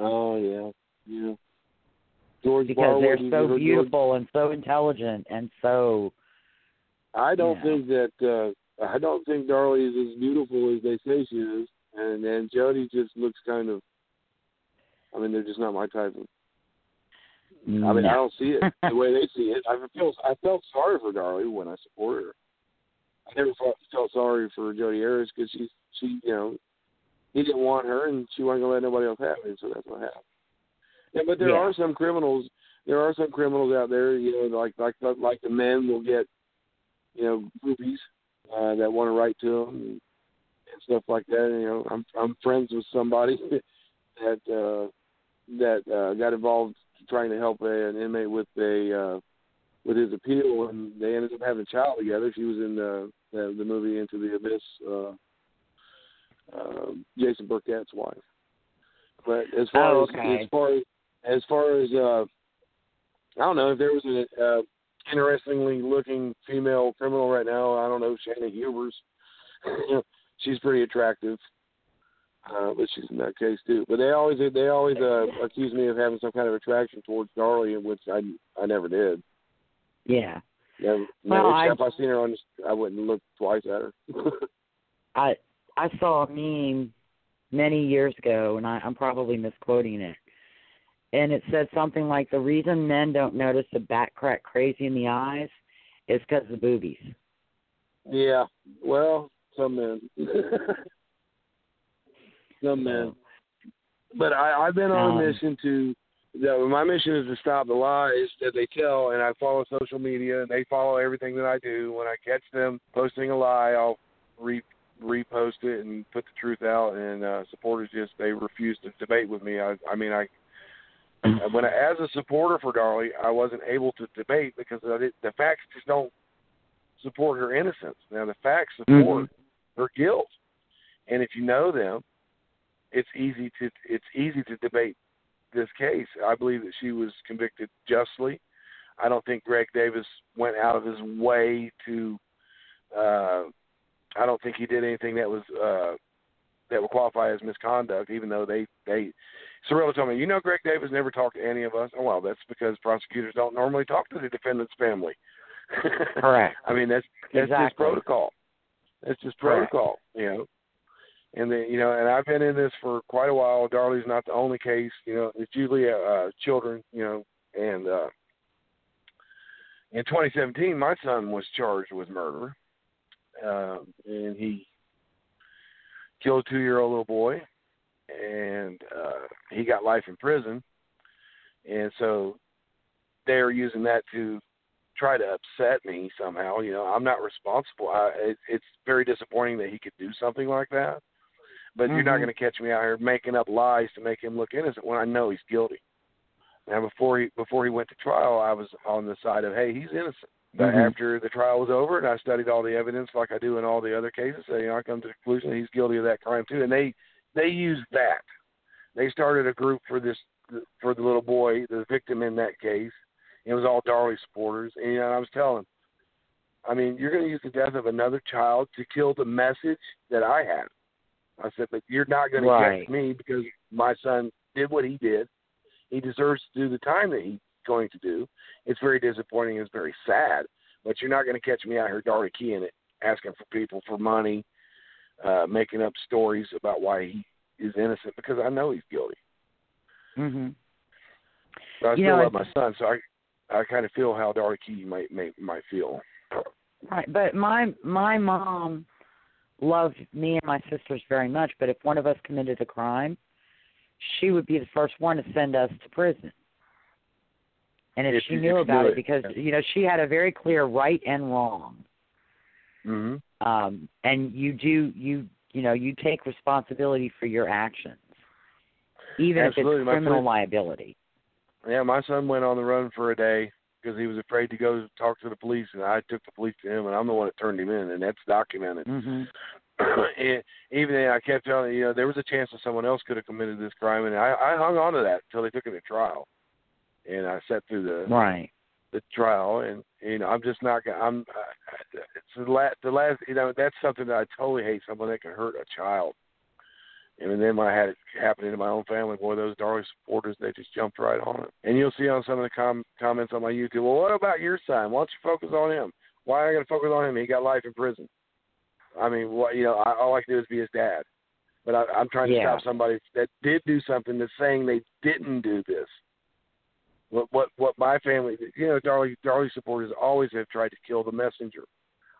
Oh yeah, yeah. George because Barwood, they're so heard George- beautiful and so intelligent and so I don't Yeah. think that uh I don't think Darlie is as beautiful as they say she is, and and Jodi just looks kind of. I mean, they're just not my type of. I mean, I don't see it the way they see it. I feel I felt sorry for Darlie when I supported her. I never felt, felt sorry for Jodi Harris because she she you know he didn't want her and she wasn't gonna let nobody else have it, so that's what happened. Yeah, but there Yeah. are some criminals. There are some criminals out there, you know, like like like the men will get, you know, groupies uh, that want to write to them stuff like that. You know, I'm I'm friends with somebody that uh, that uh, got involved trying to help a, an inmate with a uh, with his appeal, and they ended up having a child together. She was in the the, the movie Into the Abyss. Uh, uh, Jason Burkett's wife. But as far Oh, as okay. as far as as far as uh, I don't know if there was an uh, interestingly looking female criminal right now. I don't know Shanna Hubers. she's pretty attractive, uh, but she's in that case too. But they always they always uh, accuse me of having some kind of attraction towards Darlie, which I I never did. yeah. Never, Well, never, I- except I seen her on. The, I wouldn't look twice at her. I I saw a meme many years ago, and I, I'm probably misquoting it. And it said something like, "The reason men don't notice the back crack crazy in the eyes is because of the boobies." yeah, well, some men. some men. But I, I've been on Um, a mission to. That my mission is to stop the lies that they tell, and I follow social media, and they follow everything that I do. When I catch them posting a lie, I'll re repost it and put the truth out. And uh, supporters just they refuse to debate with me. I, I mean, I when I, as a supporter for Darlie, I wasn't able to debate because I did, the facts just don't support her innocence. Now the facts support her guilt, and if you know them, it's easy to it's easy to debate this case. I believe that she was convicted justly. I don't think Greg Davis went out of his way to. Uh, I don't think he did anything that was uh, that would qualify as misconduct, even though they they. Sorrella told me, you know, Greg Davis never talked to any of us. Oh, well, that's because prosecutors don't normally talk to the defendant's family. Correct. I mean, that's that's Exactly. protocol. That's just protocol, you know. And then you know, and I've been in this for quite a while. Darlie's not the only case. You know, it's usually uh, uh, children. You know, and uh, in 2017, my son was charged with murder, uh, and he killed a two-year-old little boy, and uh, he got life in prison. And so they are using that to try to upset me somehow. You know, I'm not responsible. I, it, it's very disappointing that he could do something like that. But you're not Mhm. going to catch me out here making up lies to make him look innocent when I know he's guilty. Now, before he before he went to trial, I was on the side of, hey, he's innocent. But Mhm. after the trial was over, and I studied all the evidence like I do in all the other cases, so, you know, I come to the conclusion that he's guilty of that crime too. And they they used that. They started a group for this for the little boy, the victim in that case. It was all Darlie supporters, and you know, I was telling I mean, you're going to use the death of another child to kill the message that I had. I said, but you're not going to catch me because my son did what he did. He deserves to do the time that he's going to do. It's very disappointing. It's very sad, but you're not going to catch me out here, Darlie keying it, asking for people for money, uh, making up stories about why he is innocent because I know he's guilty. Mm-hmm. But I You still know, love my son, so I I kind of feel how Darlie Kee might might might feel. Right, but my my mom loved me and my sisters very much. But if one of us committed a crime, she would be the first one to send us to prison. And if, If she knew if about it, it, because you know she had a very clear right and wrong, Mm-hmm. um, and you do you you know you take responsibility for your actions, even Absolutely. if it's criminal liability. Yeah, my son went on the run for a day because he was afraid to go talk to the police, and I took the police to him, and I'm the one that turned him in, and that's documented. hmm and even then, I kept telling you know there was a chance that someone else could have committed this crime, and I, I hung on to that until they took it to trial, and I sat through the Right. the trial, and you know I'm just not gonna. I'm I, it's the last the last you know that's something that I totally hate. Someone that can hurt a child. And then when I had it happening to my own family, boy, those Darlie supporters, they just jumped right on it. And you'll see on some of the com- comments on my YouTube, well, what about your son? Why don't you focus on him? Why am I going to focus on him? He got life in prison. I mean, what you know, I, all I can do is be his dad. But I, I'm trying to Yeah. stop somebody that did do something that's saying they didn't do this. What what what my family, you know, Darlie Darlie supporters always have tried to kill the messenger,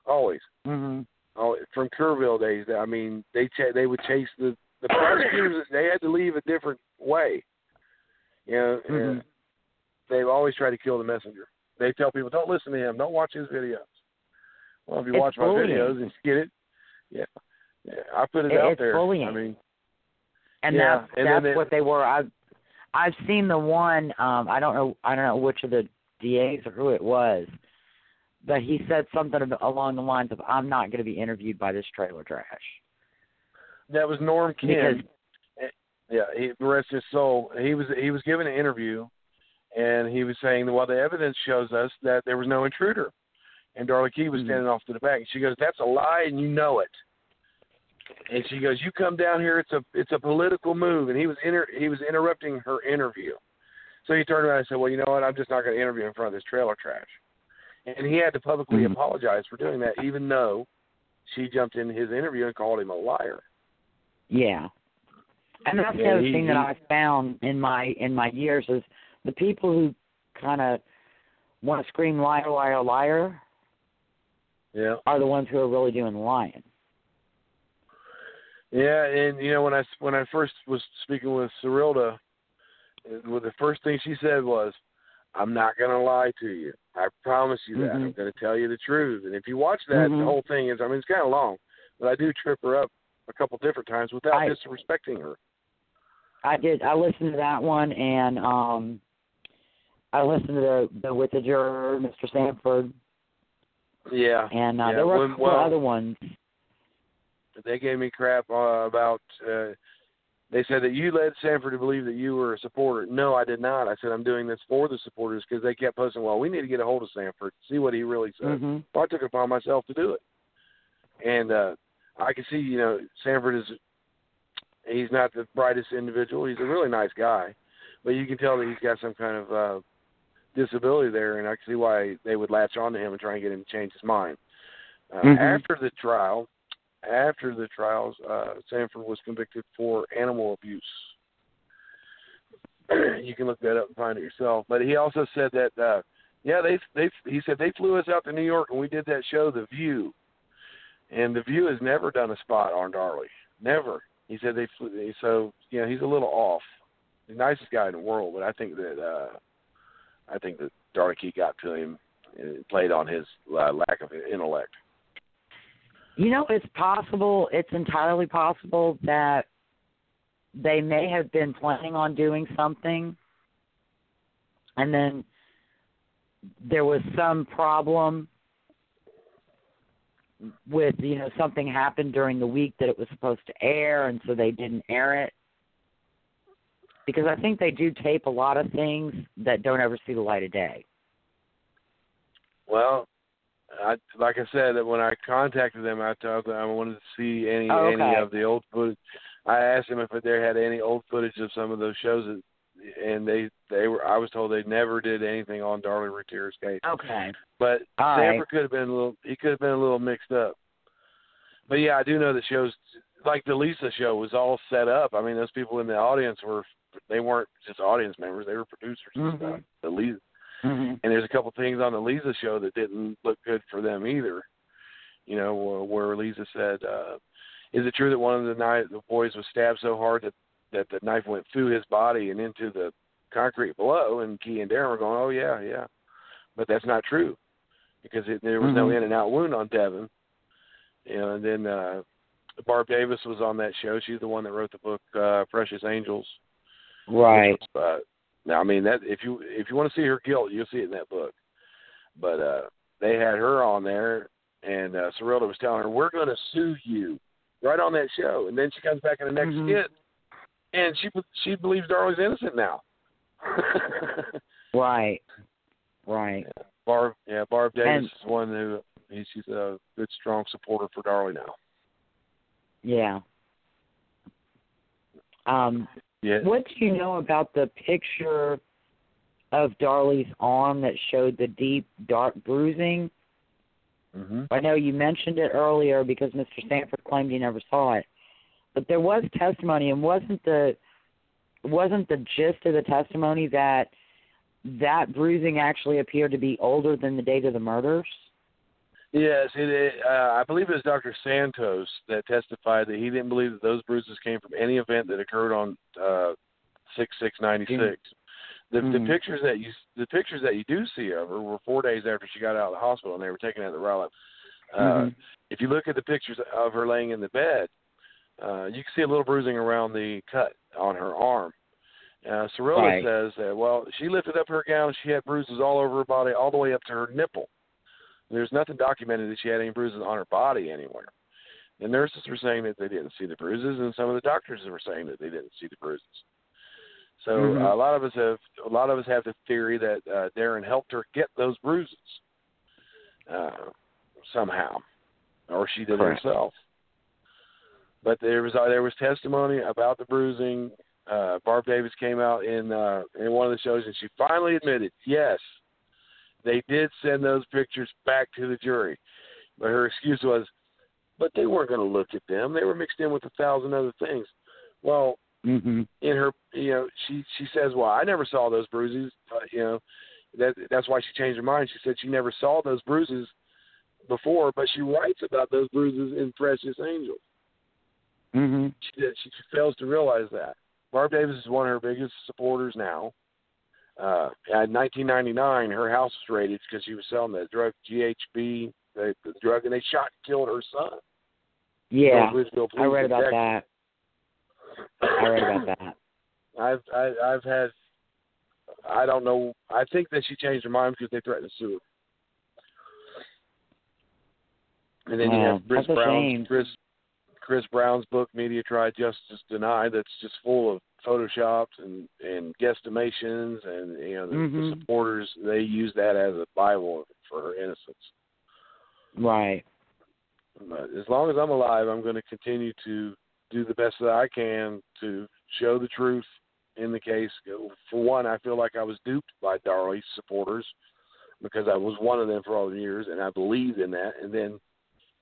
always. hmm Oh, from Kerrville days, I mean, they ch- they would chase the the prosecutors. They had to leave a different way. You know, Mhm. and they've always tried to kill the messenger. They tell people, don't listen to him, don't watch his videos. Well, if you It's watch my bullying. videos and get it, yeah, yeah, I put it, It- out it's there. bullying. I mean, and Yeah, that's and that's then it- what they were. I've I've seen the one. Um, I don't know. I don't know which of the DAs or who it was, but he said something along the lines of, "I'm not going to be interviewed by this trailer trash." That was Norm Because yeah, he rest his soul. He was he was given an interview, and he was saying, "Well, the evidence shows us that there was no intruder." And Darlie Kee was Mhm. standing off to the back, she goes, "That's a lie, and you know it." And she goes, "You come down here. It's a it's a political move." And he was inter- he was interrupting her interview, so he turned around and said, "Well, you know what? I'm just not going to interview in front of this trailer trash." And he had to publicly Mhm. apologize for doing that, even though she jumped in his interview and called him a liar. Yeah, and that's the other he- thing that I found in my in my years is the people who kind of want to scream liar, liar, liar Yeah. are the ones who are really doing the lying. Yeah, and you know when I when I first was speaking with Sarilda, the first thing she said was, "I'm not going to lie to you. I promise you that. I'm Mhm. going to tell you the truth." And if you watch that, Mhm. the whole thing is I mean it's kind of long, but I do trip her up a couple different times without I- disrespecting her. I did. I listened to that one, and um, I listened to the the with the juror, Mr. Sanford, Yeah, and uh, Yeah, there were a when- couple well- other ones. they gave me crap uh, about. uh They said that you led Sanford to believe that you were a supporter. No, I did not. I said I'm doing this for the supporters because they kept posting. Well, we need to get a hold of Sanford, see what he really said. hmm Well, I took it upon myself to do it. And uh I can see, you know, Sanford is he's not the brightest individual. He's a really nice guy. But you can tell that he's got some kind of uh disability there and I can see why they would latch on to him and try and get him to change his mind. Uh, Mhm. after the trial after the trials, uh Sanford was convicted for animal abuse. you can look that up and find it yourself. But he also said that uh yeah, they they he said they flew us out to New York and we did that show, The View, and The View has never done a spot on Darlie, never. He said they flew, so you know he's a little off. The nicest guy in the world, but I think that uh I think that Darlie Kee got to him and played on his uh, lack of intellect. You know, it's possible. It's entirely possible that they may have been planning on doing something, and then there was some problem with you know something happened during the week that it was supposed to air and so they didn't air it? Because i think they do tape a lot of things that don't ever see the light of day. Well, I like I said that when I contacted them, I told them I wanted to see any Oh, any of the old footage. I asked them if they had any old footage of some of those shows, that, and they they were. I was told they never did anything on Darlie Routier's case. okay But All right. Sanford could have been a little. He could have been a little mixed up. But yeah, I do know that shows like the Leeza show was all set up. I mean, those people in the audience were they weren't just audience members; they were producers and Mhm. stuff. The Leeza hmm and there's a couple things on the Leeza show that didn't look good for them either. You know, where, where Leeza said, uh, "Is it true that one of the night the boys was stabbed so hard that that the knife went through his body and into the concrete below, and Kee and Darin were going, "Oh yeah, yeah," but that's not true because it, there was no Mhm. in and out wound on Devon. You know, and then uh, Barb Davis was on that show. She's the one that wrote the book uh, Precious Angels. Right. Uh, now, I mean that if you if you want to see her guilt, you'll see it in that book. But uh, they had her on there, and uh, Sarilda was telling her, "We're going to sue you," right on that show. And then she comes back in the next Mhm. skit, and she she believes Darlie's innocent now. Right. Right. Barb, yeah, Barb Davis And- is one who she's a good, strong supporter for Darlie now. Yeah. Um, Yeah, what do you know about the picture of Darlie's arm that showed the deep, dark bruising? hmm I know you mentioned it earlier because Mr. Sanford claimed he never saw it, but there was testimony, and wasn't the wasn't the gist of the testimony that that bruising actually appeared to be older than the date of the murders? Yes, it, it, uh, I believe it was Dr. Santos that testified that he didn't believe that those bruises came from any event that occurred on uh, six six ninety six. The the Mhm. pictures that you the pictures that you do see of her were four days after she got out of the hospital, and they were taken out of the Rowlett. Uh, Mhm. If you look at the pictures of her laying in the bed, uh, you can see a little bruising around the cut on her arm. Uh, Sarilda Right. says that well, she lifted up her gown, she had bruises all over her body, all the way up to her nipple. There's nothing documented that she had any bruises on her body anywhere. The nurses were saying that they didn't see the bruises, and some of the doctors were saying that they didn't see the bruises. So Mhm. uh, a lot of us have a lot of us have the theory that uh, Darin helped her get those bruises uh, somehow, or she did Correct. it herself. But there was uh, there was testimony about the bruising. Uh, Barb Davis came out in uh, in one of the shows, and she finally admitted, yes, they did send those pictures back to the jury. But her excuse was, but they weren't going to look at them. They were mixed in with a thousand other things. Well, Mhm. in her, you know, she she says, well, I never saw those bruises. Uh, you know, that that's why she changed her mind. She said she never saw those bruises before, but she writes about those bruises in Precious Angels. Mhm. She did, she fails to realize that. Barb Davis is one of her biggest supporters now. Uh, in 1999, her house was raided because she was selling the drug GHB, the, the drug, and they shot and killed her son. Yeah. I read about that. I read about that. I've I, I've had I don't know. I think that she changed her mind because they threatened to sue her. And then you Oh, have Chris Brown. Chris Chris Brown's book Media Tried Justice Denied that's just full of photoshops and and guesstimations and you know the, the Mhm. supporters they use that as a bible for her innocence. Right. But as long as I'm alive, I'm going to continue to do the best that I can to show the truth in the case. For one, I feel like I was duped by Darlie's supporters because I was one of them for all the years, and I believed in that. And then,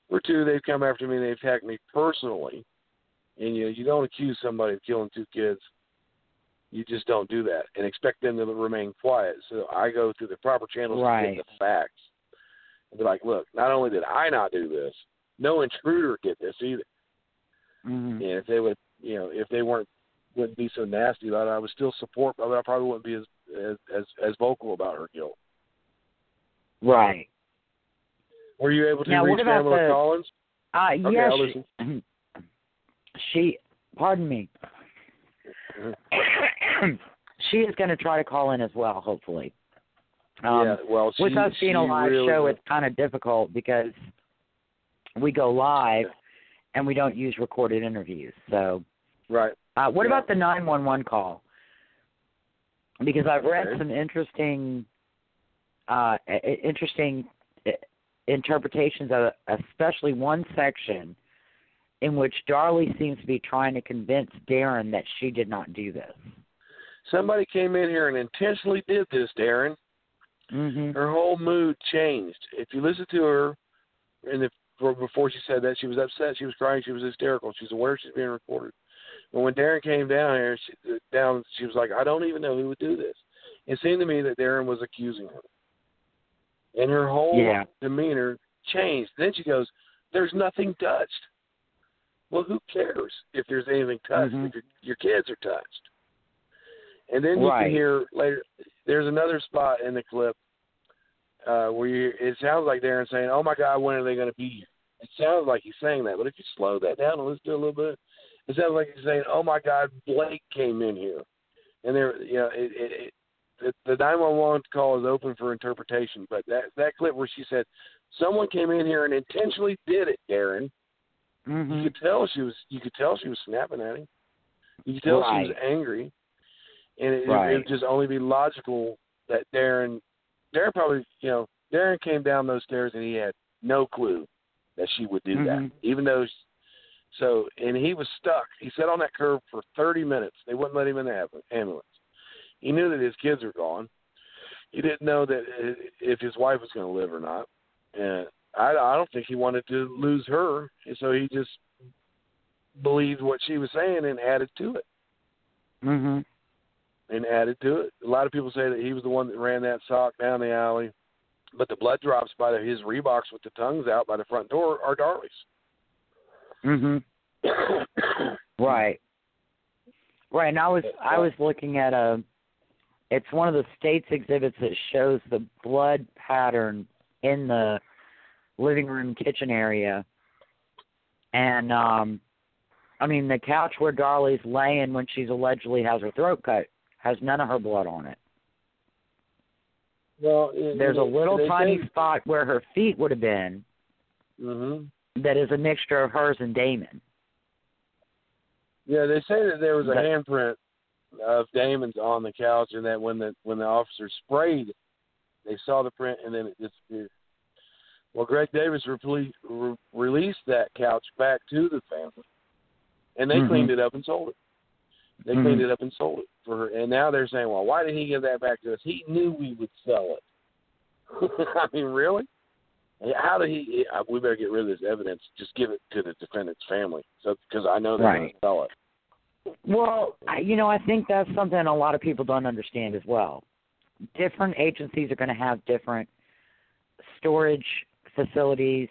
for two, they've come after me and they've attacked me personally. And you know, you don't accuse somebody of killing two kids. You just don't do that and expect them to remain quiet. So I go through the proper channels to get the facts. And be like, look, not only did I not do this, no intruder did this either. Mhm. And if they would, you know, if they weren't wouldn't be so nasty about it, I would still support, but I probably wouldn't be as as as, as vocal about her guilt. Right. Were you able to Now, reach Pamela the- Collins? Uh, Okay, yes. She, she, pardon me. she is going to try to call in as well, hopefully. Um, yeah, well, she, with us being a live really, show, it's kind of difficult because we go live and we don't use recorded interviews. So, right. uh, what Yeah. about the nine one one call? Because I've read Okay. some interesting, uh, interesting interpretations of, especially one section in which Darlie seems to be trying to convince Darin that she did not do this. Somebody came in here and intentionally did this, Darin. Mm-hmm. Her whole mood changed. If you listen to her, and if before she said that, she was upset, she was crying, she was hysterical. She's aware she's being recorded. But when Darin came down here, she, down, she was like, "I don't even know who would do this." It seemed to me that Darin was accusing her, and her whole Yeah. demeanor changed. Then she goes, "There's nothing touched." Well, who cares if there's anything touched? Mhm. If your, your kids are touched, And then you Right. can hear later. There's another spot in the clip later. There's another spot in the clip uh, where you, it sounds like Darin saying, "Oh my God, when are they going to be here?" It sounds like he's saying that, but if you slow that down and listen to it a little bit, it sounds like he's saying, "Oh my God, Blake came in here," and there, you know, it, it, it the, the 911 call is open for interpretation. But that that clip where she said, "Someone came in here and intentionally did it," Darin. You Mhm. could tell she was. You could tell she was snapping at him. You could tell she was angry, and it, it, Right. would just only be logical that Darin, Darin probably, you know, Darin came down those stairs and he had no clue that she would do that, Mhm. even though. she- So, and he was stuck. He sat on that curb for 30 minutes. They wouldn't let him in the amb- ambulance. He knew that his kids were gone. He didn't know that if his wife was going to live or not. And I, I don't think he wanted to lose her, and so he just believed what she was saying and added to it Mhm. and added to it. A lot of people say that he was the one that ran that sock down the alley, but the blood drops by the, his Reeboks with the tongues out by the front door are Darlie's. Mhm. Right. Right. And I was I was looking at a it's one of the state's exhibits that shows the blood pattern in the living room kitchen area. And um I mean the couch where Darlie's laying when she's allegedly has her throat cut has none of her blood on it. well, There's a little tiny spot where her feet would have been hmm that is a mixture of hers and Damon. Yeah, they say that there was a But- handprint of Damon's on the couch, and that when the when the officer sprayed, they saw the print, and then it disappeared. Well, Greg Davis repli- re- released that couch back to the family, and they Mhm. cleaned it up and sold it. They Mhm. cleaned it up and sold it for her, and now they're saying, "Well, why did he give that back to us? He knew we would sell it." I mean, really? How did he? We better get rid of this evidence. Just give it to the defendant's family, so because I know they're going to sell it. Well, you know, I think that's something a lot of people don't understand as well. Different agencies are going to have different storage facilities,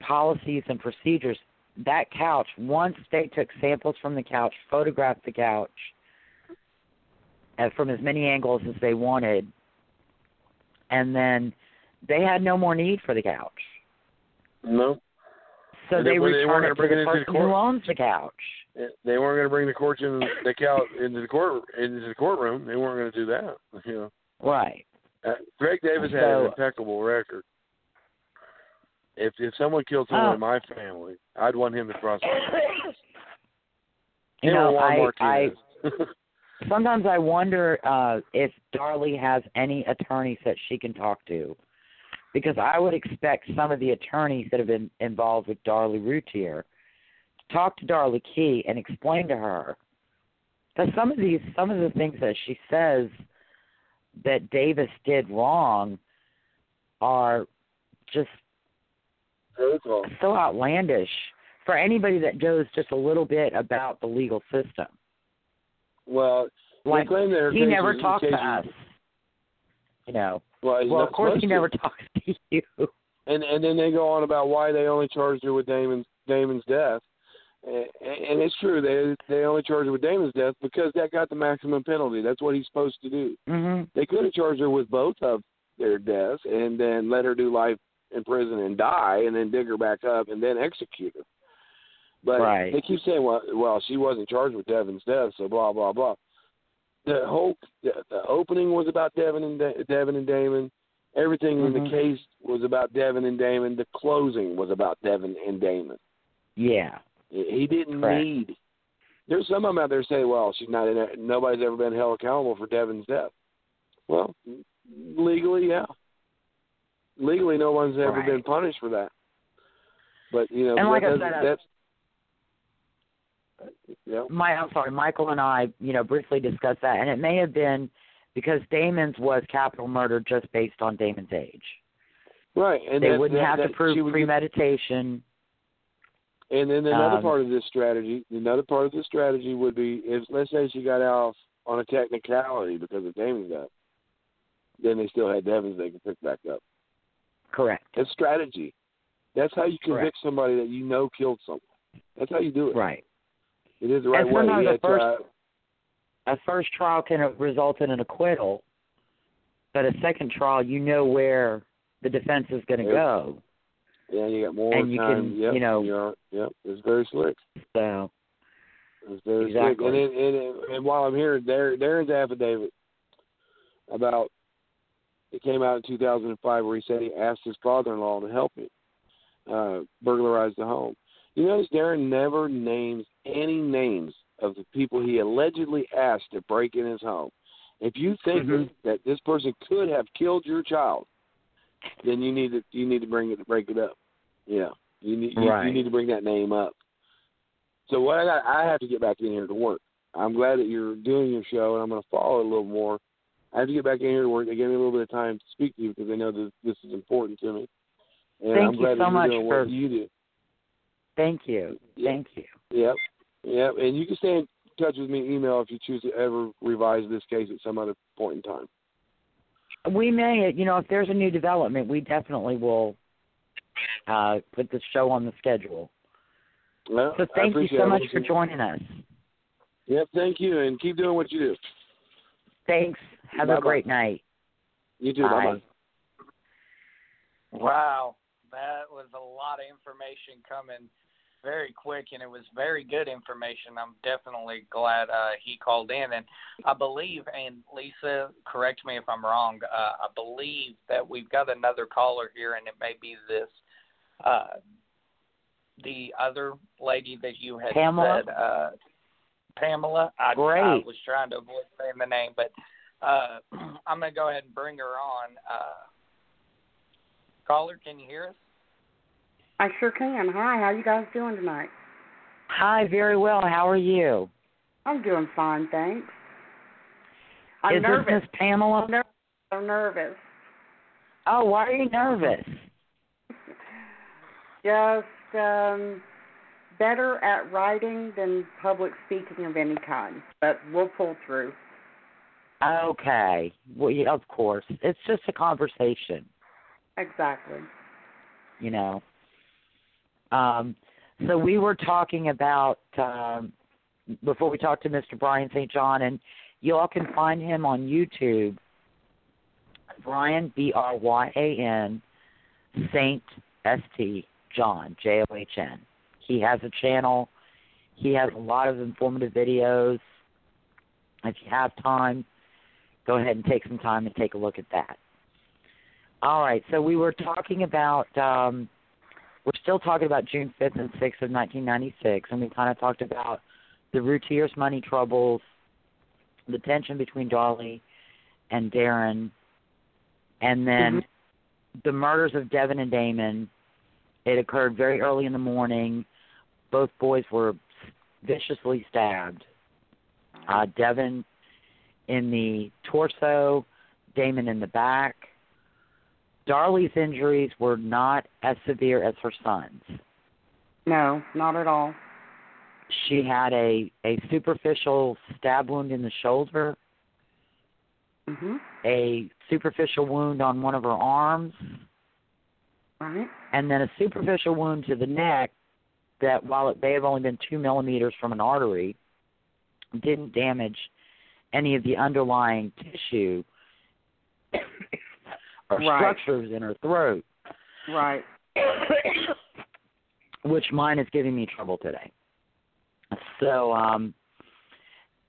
policies, and procedures. That couch, once they took samples from the couch, photographed the couch uh, from as many angles as they wanted, and then they had no more need for the couch. No, So And they they- returned it to gonna bring it the person who owns the couch. They weren't going to bring the court in the couch into the court into the courtroom. They weren't going to do that. You know, Right. uh, Greg Davis had an impeccable record. If if someone killed someone Oh. in my family, I'd want him to prosecute. You Him know, I, I sometimes I wonder uh, if Darlie has any attorneys that she can talk to, because I would expect some of the attorneys that have been involved with Darlie Routier talk to Darlie Kee and explain to her that some of these, some of the things that she says that Davis did wrong are just so outlandish for anybody that knows just a little bit about the legal system. Well, Like he never talked to us. You know. Well, Well, of course he never talks to you. and and then they go on about why they only charged her with Damon's Damon's death, and, and it's true they they only charged her with Damon's death because that got the maximum penalty. That's what he's supposed to do. Mhm. They could have charged her with both of their deaths and then let her do life in prison and die, and then dig her back up and then execute her. But Right. they keep saying, well, well, she wasn't charged with Devon's death, so blah blah blah. The whole the, the opening was about Devon and da- Devon and Damon. Everything in Mhm. the case was about Devon and Damon. The closing was about Devon and Damon. Yeah. He didn't Correct. need. There's some of them out there say, "Well, she's not in it. Nobody's ever been held accountable for Devon's death." Well, legally, yeah. Legally, no one's ever Right. been punished for that. But you know, And like I said, uh, that's yeah. My I'm sorry, Michael and I, you know, briefly discussed that and it may have been because Damon's was capital murder just based on Damon's age. Right, and they that- wouldn't that- have that to prove premeditation. And then another Um, part of this strategy, another part of this strategy would be if let's say she got off on a technicality because of Damon's death, then they still had Devon's they could pick back up. Correct. That's strategy. That's how you convict Correct. somebody that you know killed someone. That's how you do it. Right. It is the right And way. sometimes Yeah, the first- uh, a first trial can result in an acquittal, but a second trial, you know where the defense is going to go. Yeah, you got more And you time. can, yep, you know- you're- yep, it's very slick. So It's very Exactly. slick. And, it, and, while I'm here, there Darin's affidavit about it came out in 2005 where he said he asked his father-in-law to help him uh, burglarize the home. You notice Darin never names any names of the people he allegedly asked to break in his home. If you think Mhm. that this person could have killed your child, then you need to you need to bring it break it up. Yeah, you need you, Right. you need to bring that name up. So what I got, I have to get back in here to work. I'm glad that you're doing your show, and I'm going to follow it a little more. I have to get back in here to work. They gave me a little bit of time to speak to you because they know that this is important to me. And Thank I'm you so much for- you do. thank you, Yeah. thank you. Yep, yep. And you can stay in touch with me email if you choose to ever revise this case at some other point in time. We may, you know, if there's a new development, we definitely will uh, put the show on the schedule. Well, So thank you so much for joining us. Yep, thank you, and keep doing what you do. Thanks. Have a Bye-bye. great night. You too. Bye Bye. bye. Wow, that was a lot of information coming very quick, and it was very good information. I'm definitely glad uh, he called in, and I believe, and Lisa, correct me if I'm wrong. Uh, I believe that we've got another caller here, and it may be this. Uh, the other lady that you had Pamela? said, uh, Pamela. I, I was trying to avoid saying the name, but uh, I'm going to go ahead and bring her on. Uh, caller, can you hear us? I sure can. Hi, how you guys doing tonight? Hi, very well. How are you? I'm doing fine, thanks. I'm Is nervous. this Miss Pamela? I'm nervous. Oh, why are you nervous? Just um better at writing than public speaking of any kind. But we'll pull through. Okay. Well, yeah, of course. It's just a conversation, Exactly. you know. Um, so we were talking about um, before we talked to Mr. Brian St. John, and you all can find him on YouTube. Brian B R Y A N Saint S T John J O H N. He has a channel. He has a lot of informative videos. If you have time, go ahead and take some time and take a look at that. All right, so we were talking about um, we're still talking about June 5th and 6th of 1996, and we kind of talked about the Routiers money troubles, the tension between Darlie and Darin, and then the murders of Devon and Damon. It occurred very early in the morning. Both boys were viciously stabbed. Uh, Devon in the torso, Damon in the back. Darlie's injuries were not as severe as her son's. No, not at all. She had a, a superficial stab wound in the shoulder, Mhm. a superficial wound on one of her arms, Right. and then a superficial wound to the neck that, while it may have only been two millimeters from an artery, didn't damage any of the underlying tissue or Right. structures in her throat. Right. which mine is giving me trouble today. So, um,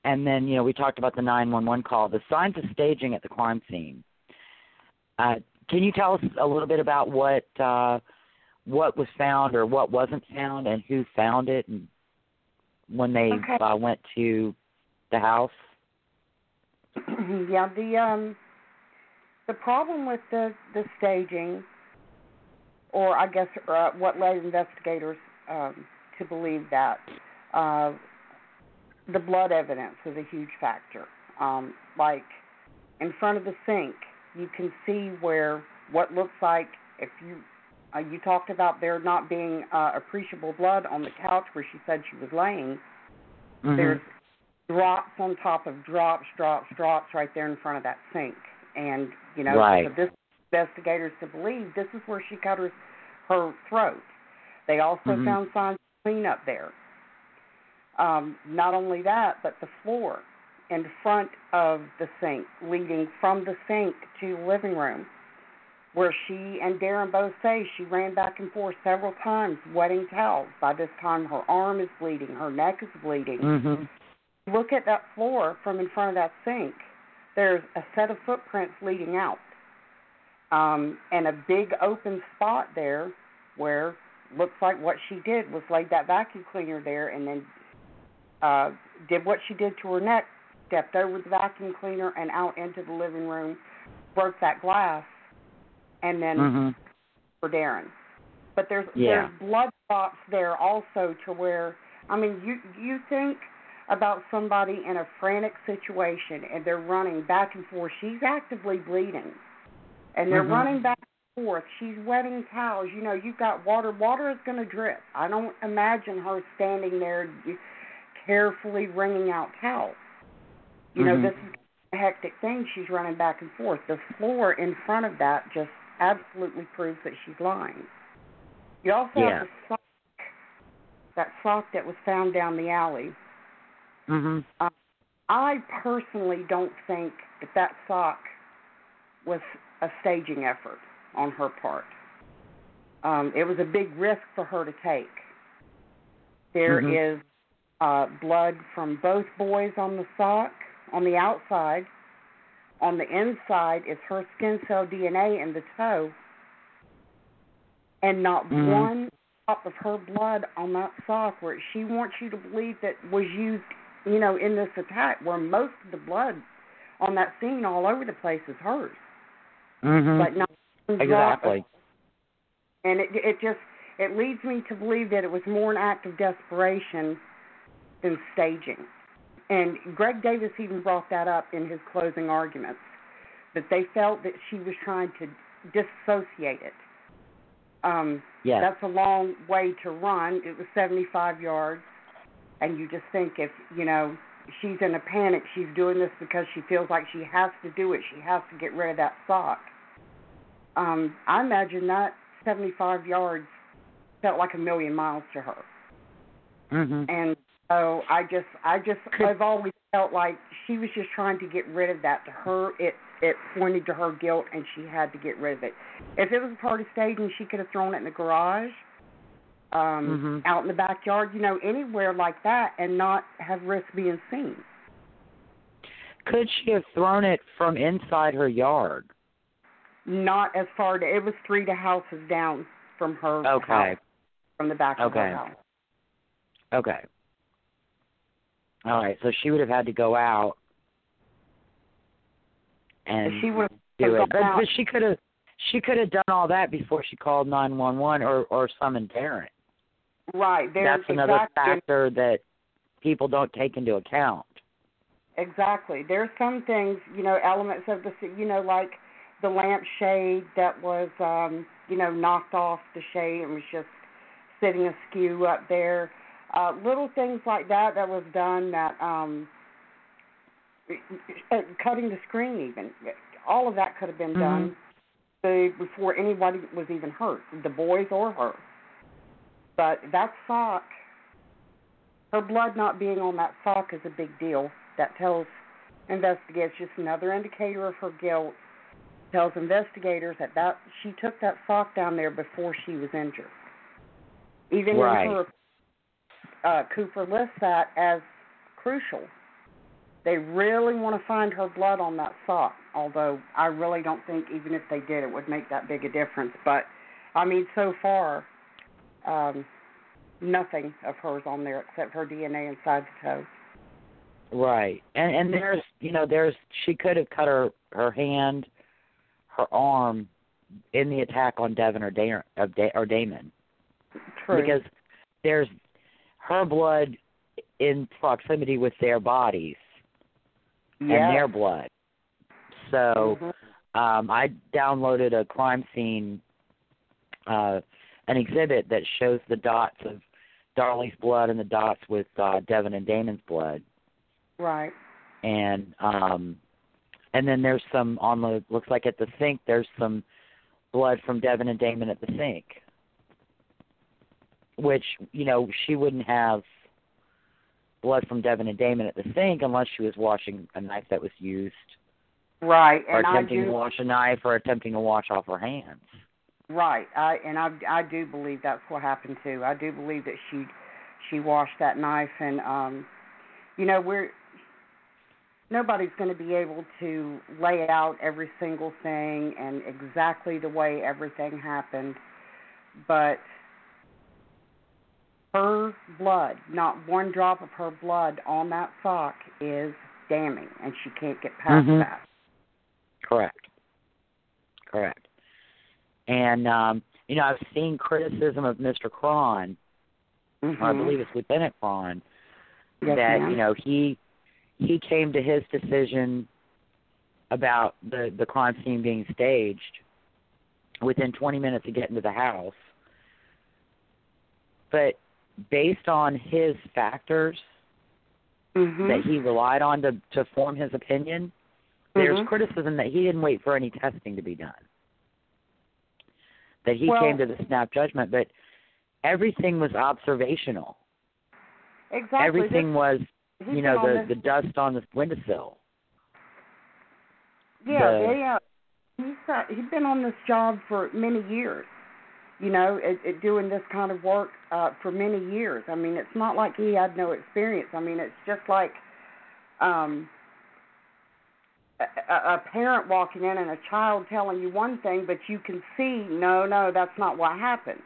and then you know we talked about the nine one one call, the signs of staging at the crime scene. Uh, can you tell us a little bit about what uh, what was found or what wasn't found, and who found it, and when they Okay. uh, went to the house? yeah, the um the problem with the the staging or I guess uh, what led investigators um to believe that uh the blood evidence was a huge factor. Um like in front of the sink, you can see where what looks like if you uh, you talked about there not being uh, appreciable blood on the couch where she said she was laying. Mhm. There's drops on top of drops, drops, drops right there in front of that sink. And, you know, Right. so this investigators to believe this is where she cut her her throat. They also Mhm. found signs of cleanup there. Um, not only that, but the floor in front of the sink, leading from the sink to the living room, where she and Darin both say she ran back and forth several times, wetting towels. By this time, her arm is bleeding, her neck is bleeding. Mhm. Look at that floor from in front of that sink. There's a set of footprints leading out, um, and a big open spot there where looks like what she did was laid that vacuum cleaner there and then uh, did what she did to her neck, stepped over the vacuum cleaner and out into the living room, broke that glass, and then Mhm. for Darin. But there's Yeah. there's blood spots there also to where I mean you you think about somebody in a frantic situation and they're running back and forth. She's actively bleeding. And they're Mhm. running back and forth. She's wetting towels. You know, you've got water. Water is going to drip. I don't imagine her standing there carefully wringing out towels. You know, Mhm. this is a hectic thing. She's running back and forth. The floor in front of that just absolutely proves that she's lying. You also Yeah. have the sock, that sock that was found down the alley. Mhm. I personally don't think that that sock was a staging effort on her part. Um, it was a big risk for her to take. There is Mhm. uh, blood from both boys on the sock, on the outside. On the inside is her skin cell DNA in the toe, and not Mhm. one drop of her blood on that sock where she wants you to believe that was used, you know, in this attack, where most of the blood on that scene all over the place is hers, Mhm. but not exactly. and it it just it leads me to believe that it was more an act of desperation than staging. And Greg Davis even brought that up in his closing arguments that they felt that she was trying to dissociate it. Um, Yes. That's a long way to run. It was 75 yards, and you just think if you know she's in a panic, she's doing this because she feels like she has to do it. She has to get rid of that sock. Um, I imagine that 75 yards felt like a million miles to her, Mm-hmm. and so I just, I just, I've always felt like she was just trying to get rid of that. To her, it it pointed to her guilt, and she had to get rid of it. If it was a part of staging, she could have thrown it in the garage, um, Mhm. out in the backyard, you know, anywhere like that, and not have risk being seen. Could she have thrown it from inside her yard? Not as far to, it was three to houses down from her Okay. house, from the back of her house. Okay. All right. So she would have had to go out and she would do it, but, but she could have she could have done all that before she called nine one one or or summoned Darin. Right. There's That's another exactly, factor that people don't take into account. Exactly. There's some things, you know, elements of the, you know, like the lampshade that was, um, you know, knocked off the shade and was just sitting askew up there. Uh, little things like that that was done that, um, uh, cutting the screen even. All of that could have been done uh, before anybody was even hurt, the boys or her. But that sock, her blood not being on that sock is a big deal. That tells investigators just another indicator of her guilt. Tells investigators that that she took that sock down there before she was injured. Even Right. in her, uh, Cooper lists that as crucial. They really want to find her blood on that sock. Although I really don't think even if they did, it would make that big a difference. But I mean, so far, um, nothing of hers on there except her DNA inside the toe. Right. And and there's you know there's she could have cut her her hand, her arm, in the attack on Devon or da- of da- or Damon True. because there's her blood in proximity with their bodies and their blood. So Mhm. um, I downloaded a crime scene, uh, an exhibit that shows the dots of Darlie's blood and the dots with uh, Devon and Damon's blood, Right. and um, and then there's some on the looks like at the sink. There's some blood from Devon and Damon at the sink, which you know she wouldn't have blood from Devon and Damon at the sink unless she was washing a knife that was used, Right, or and attempting do to wash a knife, or attempting to wash off her hands. right. I and I I do believe that's what happened too. I do believe that she she washed that knife and um you know, we're nobody's going to be able to lay out every single thing and exactly the way everything happened, but her blood, not one drop of her blood on that sock is damning, and she can't get past Mhm. that. Correct. Correct. And um, you know, I've seen criticism of Mr. Cron, or I believe it's Lieutenant Cron, Yes, that ma'am. you know he he came to his decision about the the crime scene being staged within 20 minutes of getting to the house. But based on his factors Mhm. that he relied on to to form his opinion, there's Mhm. criticism that he didn't wait for any testing to be done. That he Well- came to the snap judgment, but everything was observational. exactly. Everything was, This- he's you know, the the dust on the windowsill. Yeah, the- uh he's uh, he's been on this job for many years. You know, at, at doing this kind of work uh for many years. I mean, it's not like he had no experience. I mean, it's just like um a, a parent walking in and a child telling you one thing, but you can see, no, no, that's not what happened.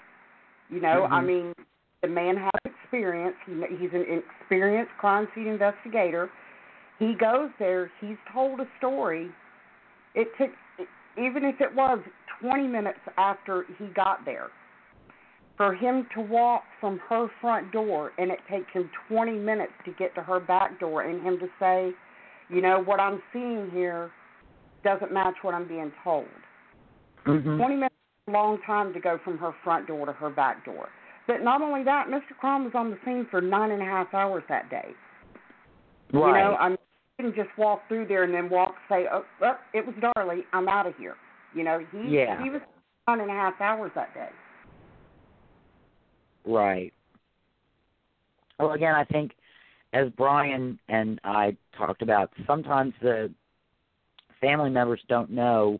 You know, I Mhm. mean, the man has experience. He, he's an experienced crime scene investigator. He goes there. He's told a story. It took, even if it was 20 minutes after he got there, for him to walk from her front door, and it takes him 20 minutes to get to her back door, and him to say, you know, what I'm seeing here doesn't match what I'm being told. Mhm. 20 minutes is a long time to go from her front door to her back door. But not only that, Mr. Cron was on the scene for nine and a half hours that day. You know, I mean, didn't just walk through there and then walk say, oh, oh it was Darlie, I'm out of here. You know, he Yeah. he was nine and a half hours that day. Right. Well, again, I think as Brian and I talked about, sometimes the family members don't know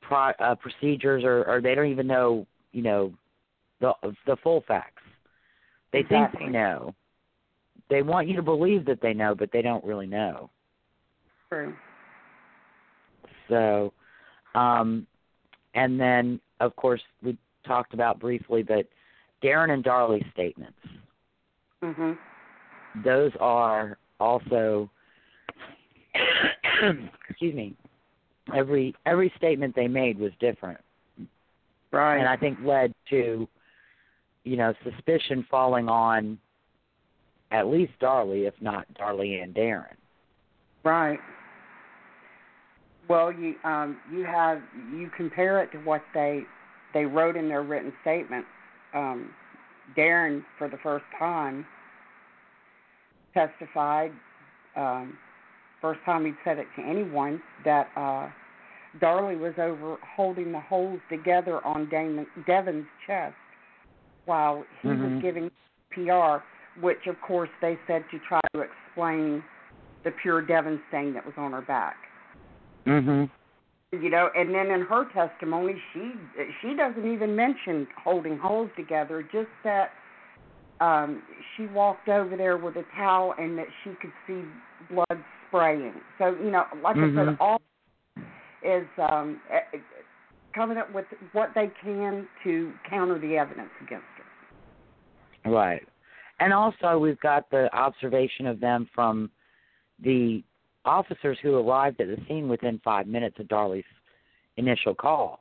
pro, uh, procedures, or, or they don't even know, you know, the the full facts. They Exactly. think they know. They want you to believe that they know, but they don't really know. True. So, um, and then of course we talked about briefly, but Darin and Darlie's statements. Mhm. Those are also, excuse me, every every statement they made was different, Right. and I think led to, you know, suspicion falling on at least Darlie, if not Darlie and Darin. Right. Well, you um you have you compare it to what they they wrote in their written statement. Um, Darin, for the first time, testified. Um, first time he'd said it to anyone that uh, Darlie was over holding the holes together on Damon, Devon's chest while he Mhm. was giving PR, which of course they said to try to explain the pure Devon stain that was on her back. Mhm. You know, and then in her testimony, she she doesn't even mention holding holes together, just that um she walked over there with a towel and that she could see blood spraying. So you know, like I said, Mhm. all is um eh, eh, coming up with what they can to counter the evidence against her. Right. And also, we've got the observation of them from the officers who arrived at the scene within five minutes of Darlie's initial call.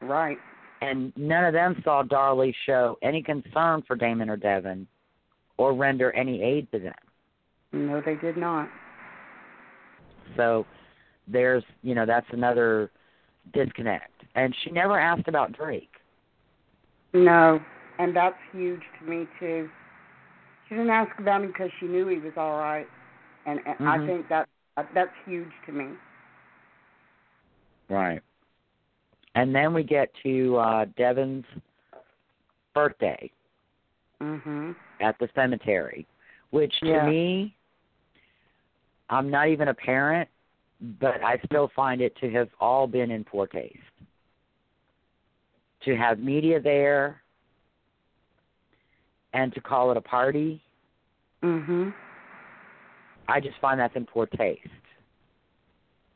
Right. And none of them saw Darlie show any concern for Damon or Devon or render any aid to them. No, they did not. So there's, you know, that's another disconnect. And she never asked about Drake. No, and that's huge to me too. She didn't ask about him because she knew he was all right, and, and I Mhm. think that that's huge to me. Right. And then we get to uh Devon's birthday Mhm. at the cemetery, which to Yeah. me, I'm not even a parent, but I still find it to have all been in poor taste. To have media there and to call it a party, Mhm. I just find that's in poor taste.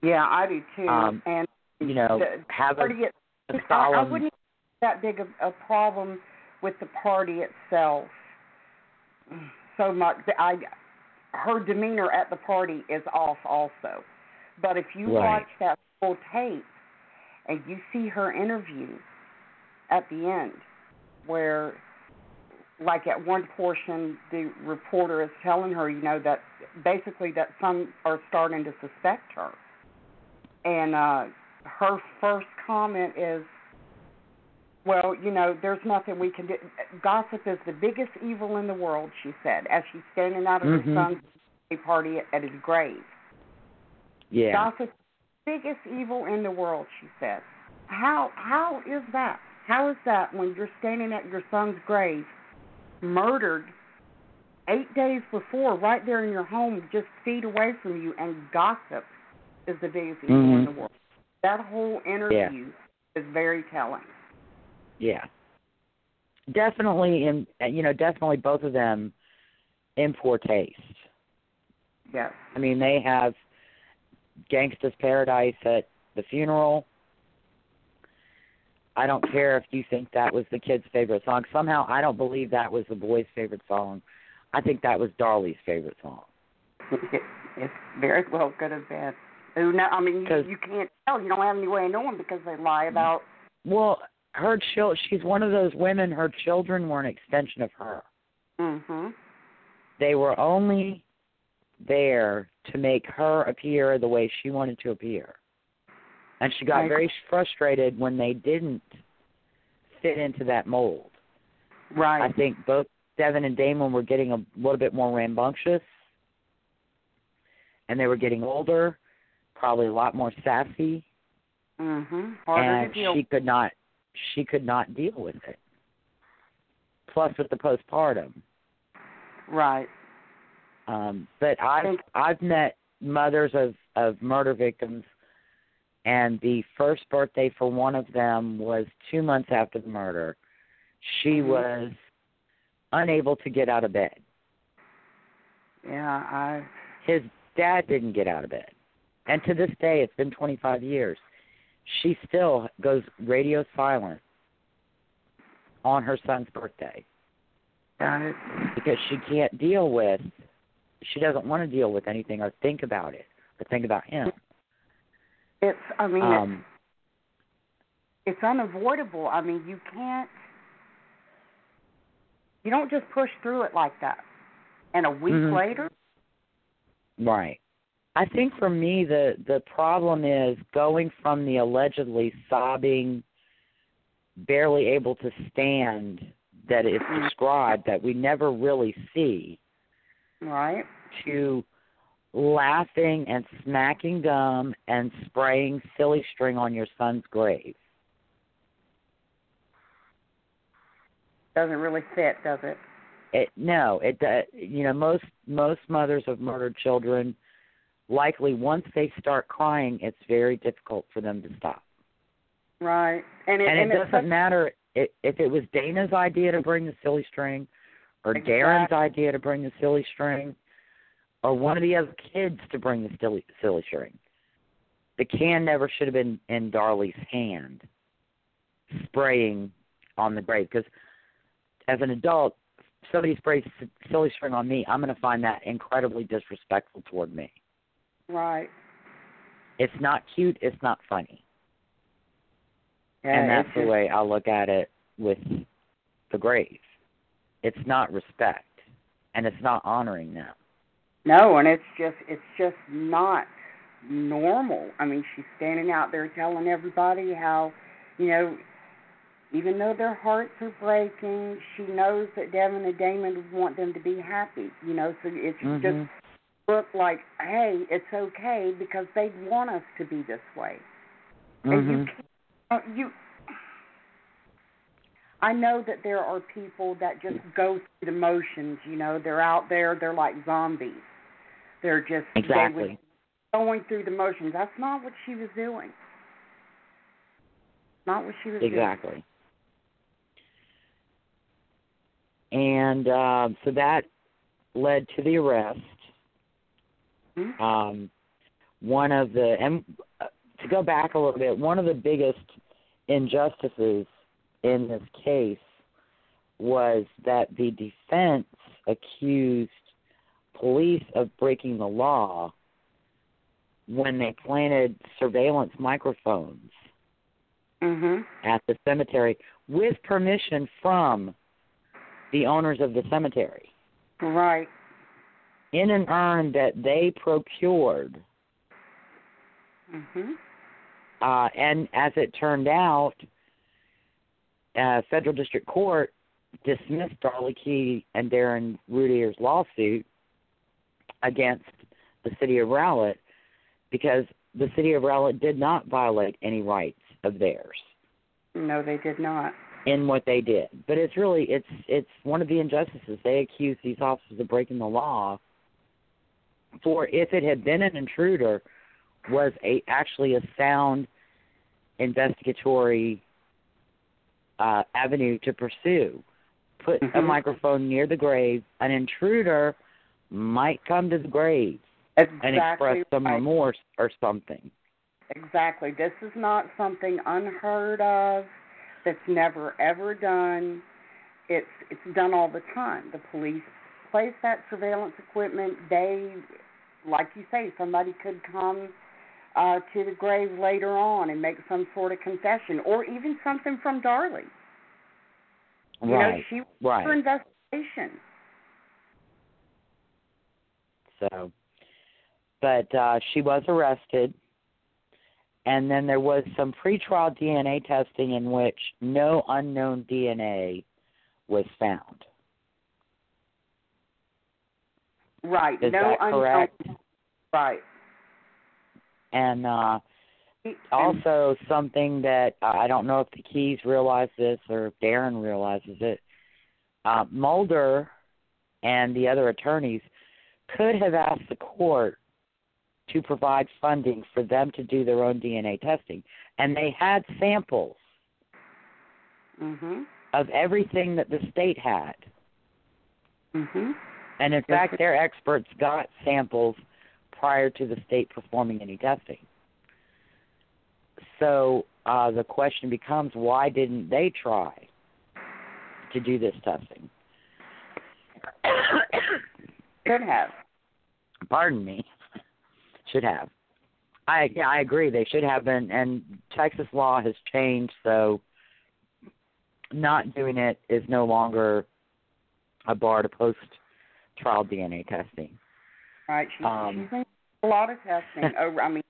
Yeah, I do too. Um, and You know, the have a, it, a I, I solemn. wouldn't have that big of a problem with the party itself so much. I her demeanor at the party is off also. But if you Right. watch that full tape and you see her interview at the end where like at one portion the reporter is telling her, you know, that basically that some are starting to suspect her. And uh her first comment is well, you know, there's nothing we can do. Gossip is the biggest evil in the world, she said, as she's standing out of Mhm. her son's party at his grave. yeah. Gossip, is the biggest evil in the world, she said. How how is that? How is that when you're standing at your son's grave, murdered eight days before, right there in your home, just feet away from you, and gossip is the biggest evil in Mhm. the world? That whole interview is very telling. Yeah. Definitely and you know, definitely both of them in poor taste. Yes. I mean, they have Gangsta's Paradise at the funeral. I don't care if you think that was the kid's favorite song. Somehow, I don't believe that was the boy's favorite song. I think that was Darlie's favorite song. It, it very well could have been. Who know? I mean, you, you can't tell. You don't have any way of knowing because they lie about. Well, her chil- she's one of those women. Her children were an extension of her. Mhm. They were only there to make her appear the way she wanted to appear. And she got very frustrated when they didn't fit into that mold. Right. I think both Devon and Damon were getting a little bit more rambunctious, and they were getting older, probably a lot more sassy, Mhm. Harder and to deal. she could not she could not deal with it. Plus, with the postpartum. Right. Um, but I've I've met mothers of of murder victims, and the first birthday for one of them was two months after the murder. She Mhm. was unable to get out of bed. Yeah. I. His dad didn't get out of bed, and to this day, it's been 25 years. She still goes radio silent on her son's birthday Got it. because she can't deal with. She doesn't want to deal with anything or think about it or think about him. It's. I mean, Um, it's, it's unavoidable. I mean, you can't. You don't just push through it like that. And a week Mhm. later. right. I think for me the the problem is going from the allegedly sobbing, barely able to stand that is Mhm. described that we never really see Right. to laughing and smacking gum and spraying silly string on your son's grave. Doesn't really fit, does it? It no, it uh, you know most most mothers of murdered children likely once they start crying, it's very difficult for them to stop. Right. And it, and it and doesn't such- matter if, if it was Dana's idea to bring the silly string, or Darin's idea to bring the silly string, or one of the other kids to bring the silly silly string. The can never should have been in Darlie's hand, spraying on the grave. Because as an adult, somebody sprays silly string on me, I'm going to find that incredibly disrespectful toward me. Right. It's not cute. It's not funny. Yeah, and that's the just- way I look at it with the grave. It's not respect, and it's not honoring them. No, and it's just it's just not normal. I mean, she's standing out there telling everybody how, you know, even though their hearts are breaking, she knows that Devon and Damon would want them to be happy. You know, so it's Mhm. just look like, hey, it's okay because they want us to be this way. And you Mhm. can't, uh, you. I know that there are people that just go through the motions. You know, they're out there. They're like zombies. They're just they Exactly. was going through the motions. That's not what she was doing. Not what she was Exactly. And um, so that led to the arrest. doing. Mhm. Um, one of the and uh, to go back a little bit, one of the biggest injustices in this case was that the defense accused police of breaking the law when they planted surveillance microphones Mhm. at the cemetery with permission from the owners of the cemetery Right. in an urn that they procured. Mhm. Uh, and as it turned out, uh, federal district court dismissed Darlie Kee and Darin Routier's lawsuit against the city of Rowlett because the city of Rowlett did not violate any rights of theirs. No, they did not. in what they did. But it's really it's it's one of the injustices. They accuse these officers of breaking the law for if it had been an intruder was a actually a sound investigatory uh, avenue to pursue. Put a Mhm. microphone near the grave. An intruder might come to the grave and express some right. remorse or something. Exactly. This is not something unheard of. That's never ever done. It's it's done all the time. The police place that surveillance equipment. They, like you say, somebody could come uh, to the grave later on and make some sort of confession, or even something from Darlie. You know, right. she right. for investigation. So, but uh, she was arrested, and then there was some pretrial DNA testing in which no unknown DNA was found. Right. Is no that unknown- correct? Right. And uh, also something that uh, I don't know if the Kees realize this or if Darin realizes it. Uh, Mulder and the other attorneys could have asked the court to provide funding for them to do their own DNA testing, and they had samples Mhm. of everything that the state had. Mhm. And in fact, their experts got samples prior to the state performing any testing. So uh, the question becomes why didn't they try to do this testing? Could have. Pardon me. should have. I yeah, I agree. They should have been and Texas law has changed so not doing it is no longer a bar to post trial DNA testing. Right. She's, Um, she's been a lot of testing over. I mean,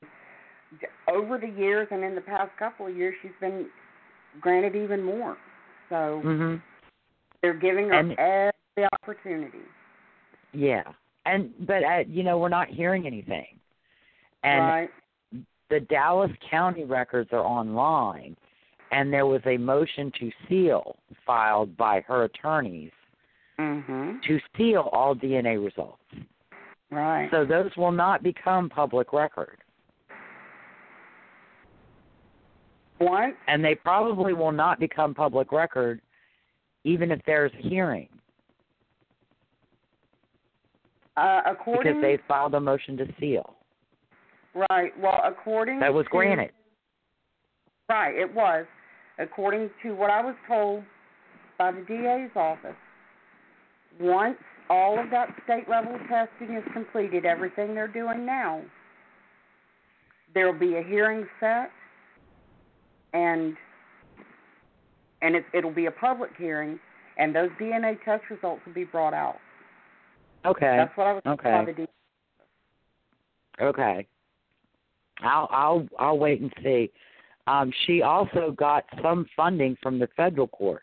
over the years and in the past couple of years, she's been granted even more. So Mhm. they're giving her And- every opportunity. Yeah. And but uh, you know, we're not hearing anything. And right. the Dallas County records are online and there was a motion to seal filed by her attorneys Mhm. to seal all DNA results. Right. So those will not become public record. Once. And they probably will not become public record even if there's a hearing Uh, because according. they filed a motion to seal. Right. Well, according. That was to- granted. Right. It was. According to what I was told by the DA's office, once all of that state level testing is completed, everything they're doing now, there will be a hearing set, and and it, it'll be a public hearing, and those DNA test results will be brought out. Okay. That's what I was Okay. the DA. Okay. I'll I'll I'll wait and see. Um, she also got some funding from the federal court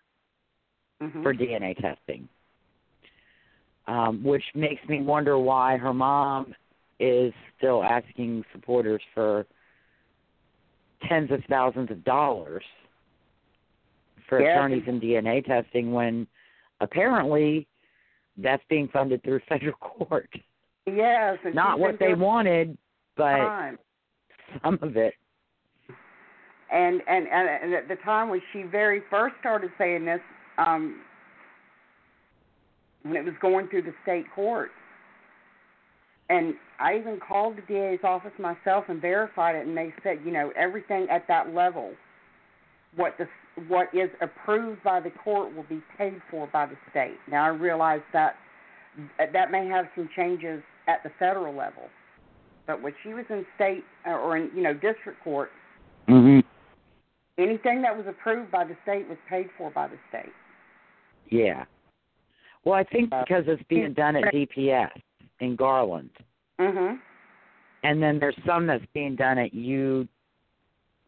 Mhm. for DNA testing, um, which makes me wonder why her mom is still asking supporters for tens of thousands of dollars for Yes. attorneys and DNA testing when apparently that's being funded through federal court. Yes, Not what they wanted, but time. some of it. And, and and and at the time when she very first started saying this, um, when it was going through the state court, and I even called the DA's office myself and verified it, and they said, you know, everything at that level, what the what is approved by the court will be paid for by the state. Now I realize that that may have some changes at the federal level, but when she was in state uh, or in you know district court, Mhm. anything that was approved by the state was paid for by the state. Yeah. Well, I think Uh, because it's being done at DPS in Garland, Mhm. and then there's some that's being done at U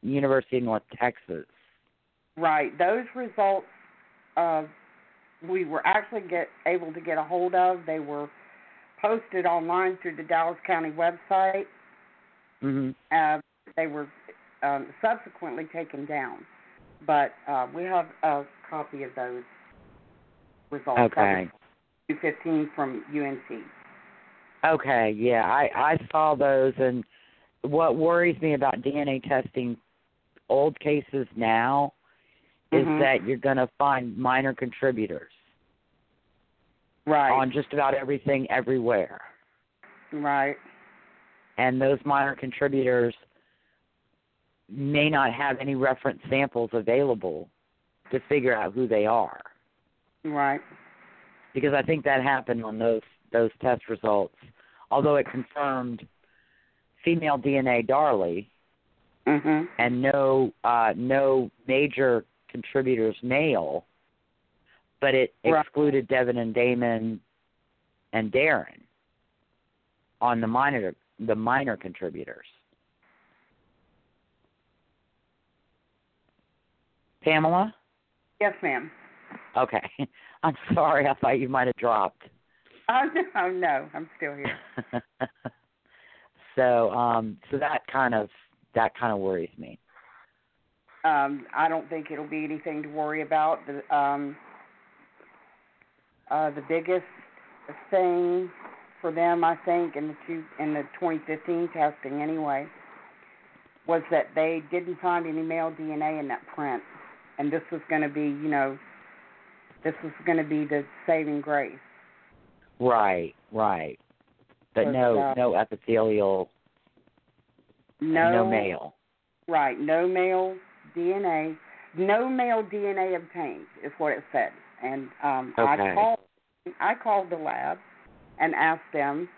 University of North Texas. Right. Those results uh, we were actually get able to get a hold of. They were posted online through the Dallas County website. Mhm. Uh, they were um, subsequently taken down, but uh, we have a copy of those results. Okay. Two fifteen from UNC. Okay, yeah, I I saw those, and what worries me about DNA testing old cases now is Mhm. that you're going to find minor contributors Right. on just about everything everywhere, Right. and those minor contributors may not have any reference samples available to figure out who they are. Right. because I think that happened on those those test results. Although it confirmed female DNA Darlie Mhm. and no uh, no major contributors male, but it Right. excluded Devon and Damon and Darin on the minor the minor contributors. Pamela? Yes, ma'am. Okay. I'm sorry, I thought you might have dropped. Oh no, no, I'm still here. so um so that kind of that kind of worries me. Um, I don't think it'll be anything to worry about. The um, uh, the biggest thing for them, I think, in the two in the 2015 testing anyway, was that they didn't find any male DNA in that print, and this was going to be, you know, this was going to be the saving grace. Right, right. But no uh, no epithelial No, no male. Right, no male DNA, no male DNA obtained is what it said. And um Okay. I called I called the lab and asked them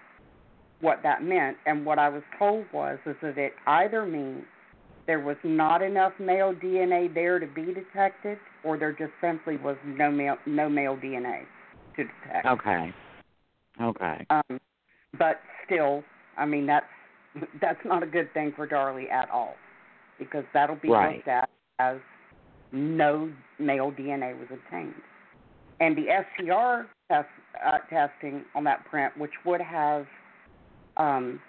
what that meant and what I was told was is that it either means there was not enough male DNA there to be detected or there just simply was no male no male DNA to detect. Okay. Okay. Um, but still, I mean that's that's not a good thing for Darlie at all, because that'll be Right. looked at as no male DNA was obtained, and the STR test, uh, testing on that print, which would have um,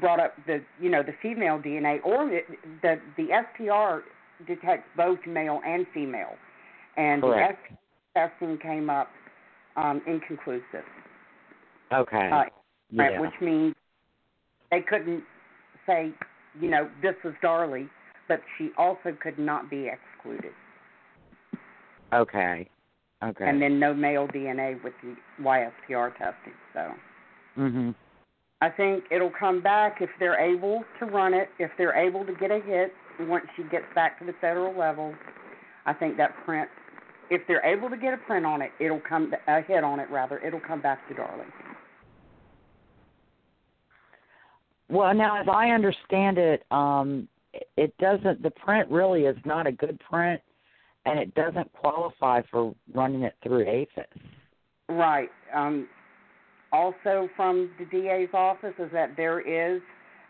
brought up the you know the female DNA, or the the, the STR detects both male and female, and Correct. the testing came up um, inconclusive, Okay. uh, yeah. which means they couldn't say, you know, this was Darlie, but she also could not be excluded. Okay. Okay. And then no male DNA with the YSTR testing. So mhm. I think it'll come back if they're able to run it, if they're able to get a hit once she gets back to the federal level. I think that print, if they're able to get a print on it, it'll come a hit on it rather. It'll come back to Darlie. Well, now as I understand it, um it- doesn't the print really is not a good print and it doesn't qualify for running it through AFIS. Right. Um, also, from the DA's office, is that there is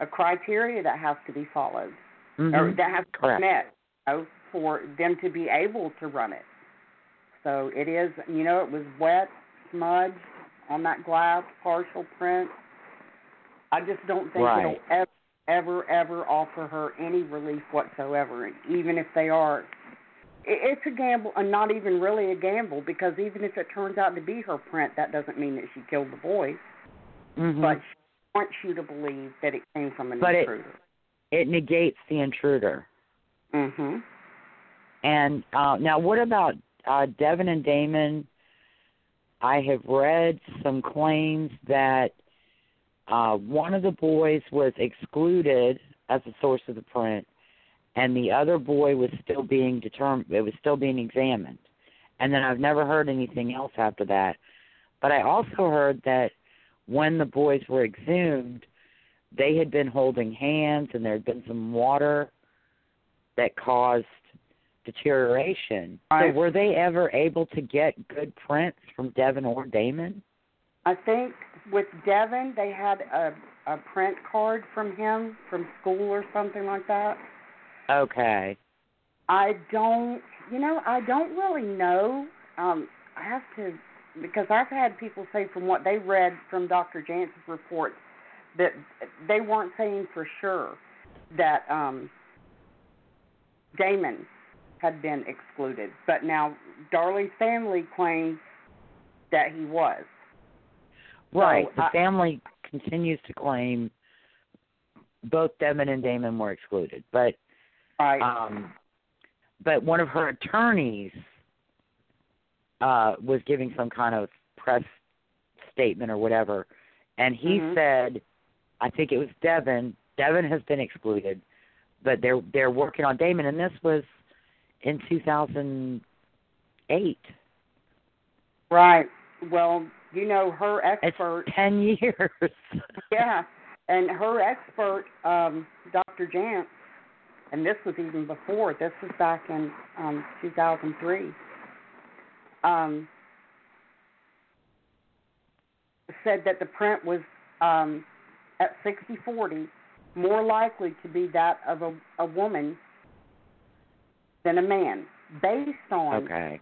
a criteria that has to be followed, or Mhm. that has to be met, you know, for them to be able to run it. So it is, you know, it was wet, smudged on that glass partial print. I just don't think Right. it'll ever ever, ever offer her any relief whatsoever, and even if they are. It's a gamble, and not even really a gamble, because even if it turns out to be her print, that doesn't mean that she killed the boys. Mhm. But she wants you to believe that it came from an But it- intruder. it negates the intruder. Mhm. And uh, now, what about uh, Devon and Damon? I have read some claims that uh, one of the boys was excluded as a source of the print, and the other boy was still being determined. It was still being examined, and then I've never heard anything else after that. But I also heard that when the boys were exhumed, they had been holding hands, and there had been some water that caused deterioration. So were they ever able to get good prints from Devon or Damon? I think with Devon, they had a a print card from him from school or something like that. Okay. I don't, you know, I don't really know. Um, I have to because I've had people say from what they read from Dr. Jansen's report that they weren't saying for sure that um, Damon had been excluded, but now Darlie's family claims that he was. Right. So, the I- family continues to claim both Devon and Damon were excluded, but Right. um, but one of her attorneys uh, was giving some kind of press statement or whatever, and he Mhm. said, I think it was Devon. Devon has been excluded, but they're they're working on Damon, and this was in 2008. Right. Well, you know, her It's expert. ten years. Yeah, and her expert, um, Dr. Jantz, and this was even before. This was back in um, 2003. Um, said that the print was um, at 60-40 more likely to be that of a, a woman than a man, based on okay.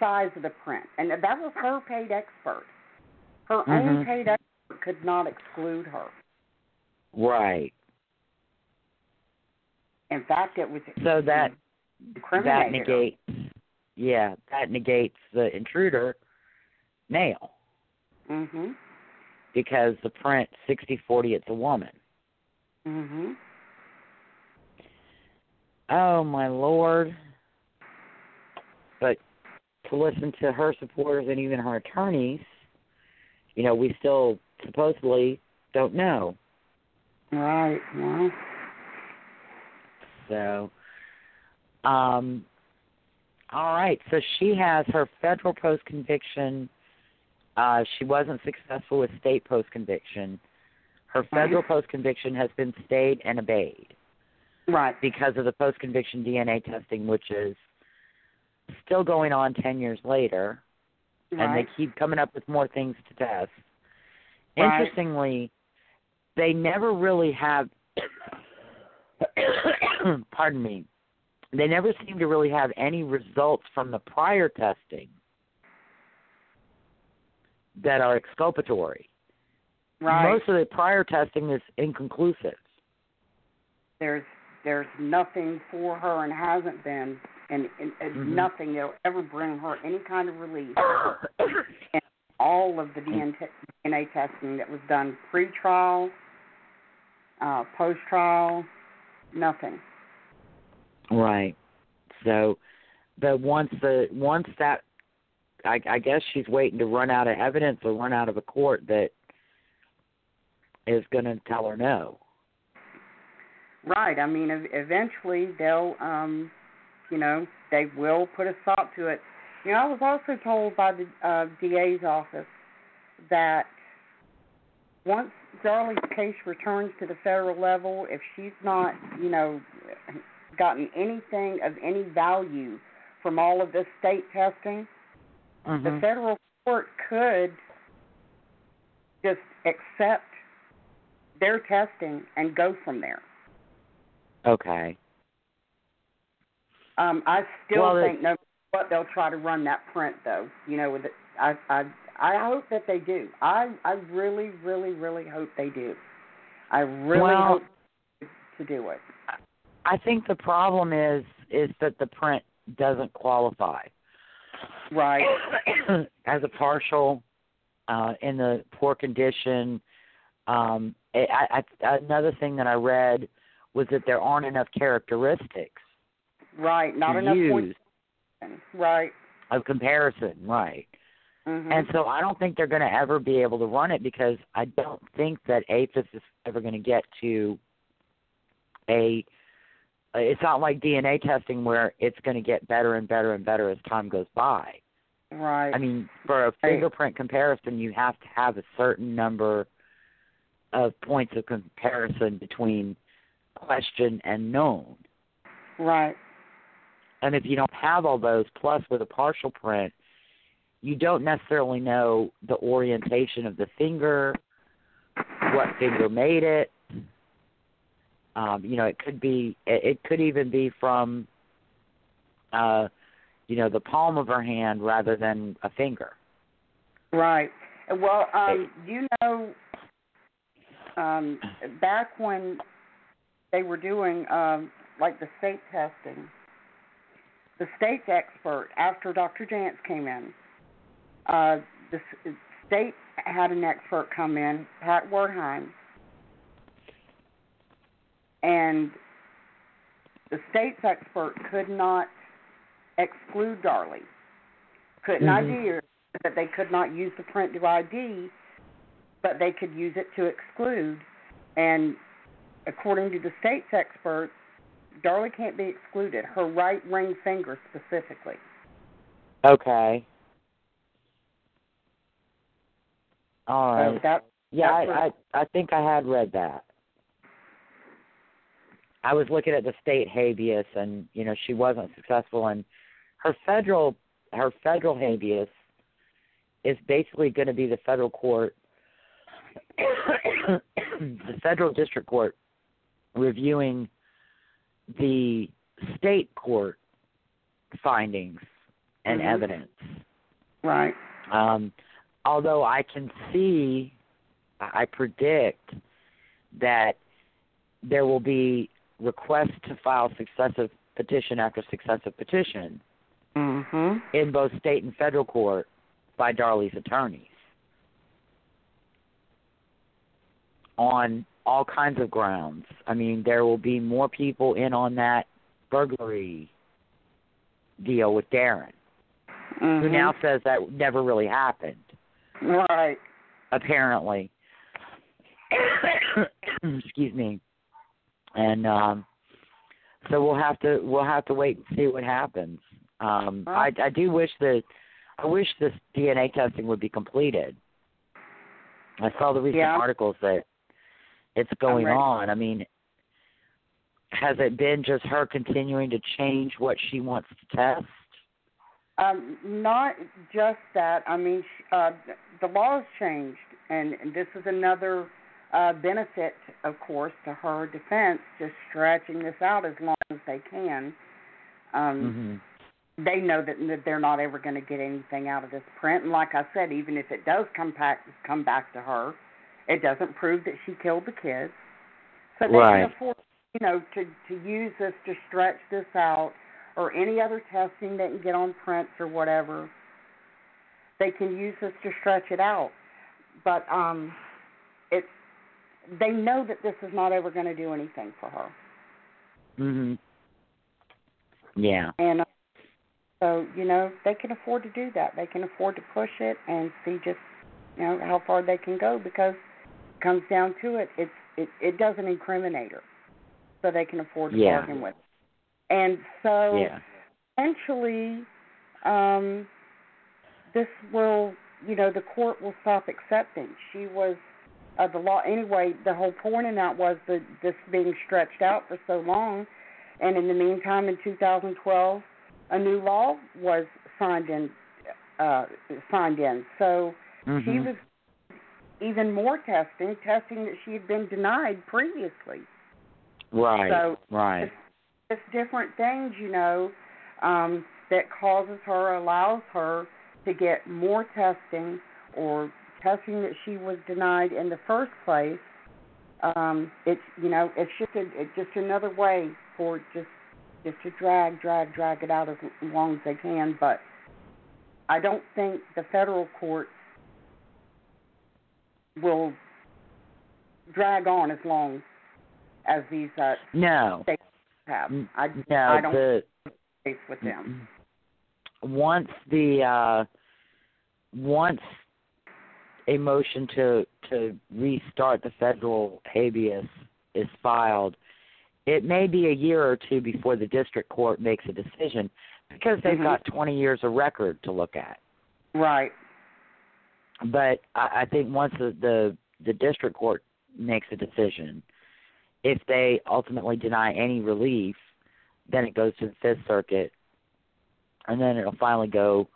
Size of the print, and that was her paid expert. Her Mhm. own paid expert could not exclude her. Right. In fact, it was So that that negates yeah, that negates the intruder male Mhm. because the print sixty forty it's a woman. Mhm. Oh my lord. To listen to her supporters and even her attorneys, you know, we still supposedly don't know. Right. Well, So um all right, so she has her federal post conviction. Uh she wasn't successful with state post conviction. Her federal post conviction has been stayed and abated. right. because of the post conviction DNA testing, which is still going on 10 years later, and they keep coming up with more things to test. Right. Interestingly, they never really have, pardon me, they never seem to really have any results from the prior testing that are exculpatory. right. Most of the prior testing is inconclusive. there's there's nothing for her and hasn't been, and, and, and Mhm. nothing that'll ever bring her any kind of relief. And all of the DNA, testing that was done pre-trial, uh, post-trial, nothing. Right. So, but once the once that, I, I guess she's waiting to run out of evidence or run out of a court that is going to tell her no. Right. I mean, ev- eventually they'll, um, you know, they will put a stop to it. You know, I was also told by the uh, DA's office that once Darlie's case returns to the federal level, if she's not, you know, gotten anything of any value from all of this state testing, the Mhm. federal court could just accept their testing and go from there. Okay. Um, I still Well, think no what they'll try to run that print though. You know, with it, I I I hope that they do. I I really really really hope they do. I really Well, hope to do it. I think the problem is is that the print doesn't qualify Right. as a partial uh, in the poor condition. Um, I, I, another thing that I read was that there aren't enough characteristics Right. Not enough use points. Right. of comparison, right? hmm And so I don't think they're going to ever be able to run it because I don't think that AFIS is ever going to get to a. It's not like DNA testing where it's going to get better and better and better as time goes by. right. I mean, for a fingerprint comparison, you have to have a certain number of points of comparison between question and known. right. And if you don't have all those, plus with a partial print, you don't necessarily know the orientation of the finger, what finger made it. Um, you know, it could be, it, it could even be from, uh, you know, the palm of her hand rather than a finger. Right. Well, um, you know, um, back when they were doing um, like the state testing, the state's expert after Dr. Jantz came in, uh, the state had an expert come in, Pat Wertheim, and the state's expert could not exclude Darlie. Couldn't Mhm. ID that they could not use the print to ID, but they could use it to exclude. And according to the state's expert, Darlie can't be excluded. Her right ring finger specifically. Okay. All So that Yeah, I, I I think I had read that. I was looking at the state habeas, and you know she wasn't successful, and her federal her federal habeas is basically going to be the federal court, the federal district court reviewing the state court findings and Mhm. evidence. right. Um, although I can see, I predict that there will be requests to file successive petition after successive petition Mhm. in both state and federal court by Darlie's attorneys on all kinds of grounds. I mean, there will be more people in on that burglary deal with Darin, who Mhm. now says that never really happened. right. apparently. Excuse me. And um so we'll have to we'll have to wait and see what happens. Um I I do wish that I wish this DNA testing would be completed. I saw the recent Yeah. articles that it's going on. I mean has it been just her continuing to change what she wants to test? Um, not just that. I mean, uh, the laws changed, and, this is another uh, benefit, of course, to her defense, just stretching this out as long as they can. Um, Mhm. They know that, that they're not ever going to get anything out of this print, and like I said, even if it does come back, come back to her, it doesn't prove that she killed the kids. So they Right. can afford, you know, to to use this to stretch this out, or any other testing they can get on prints or whatever. They can use this to stretch it out, but um, it's they know that this is not ever going to do anything for her, Mhm. Yeah. and uh, so you know they can afford to do that. They can afford to push it and see just you know how far they can go because comes down to it, it's it it doesn't incriminate her, so they can afford to Yeah. bargain with. It. And so Yeah. eventually, um, this will, you know, the court will stop accepting. She was uh, the law anyway. The whole point in that was that this being stretched out for so long, and in the meantime, in 2012, a new law was signed in. Uh, signed in. So she Mhm. was even more testing, testing that she had been denied previously. Right. So right. it's different things, you know, um, that causes her, allows her to get more testing or testing that she was denied in the first place um, it's you know it's just a, it's just another way for just just to drag drag drag it out as long as they can. But I don't think the federal courts will drag on as long as these uh, No, states have. I no. I don't the face with them. once the uh, once a motion to to restart the federal habeas is filed, it may be a year or two before the district court makes a decision because they've Mhm. got 20 years of record to look at. Right. But I, I think once the, the the district court makes a decision, if they ultimately deny any relief, then it goes to the Fifth Circuit, and then it'll finally go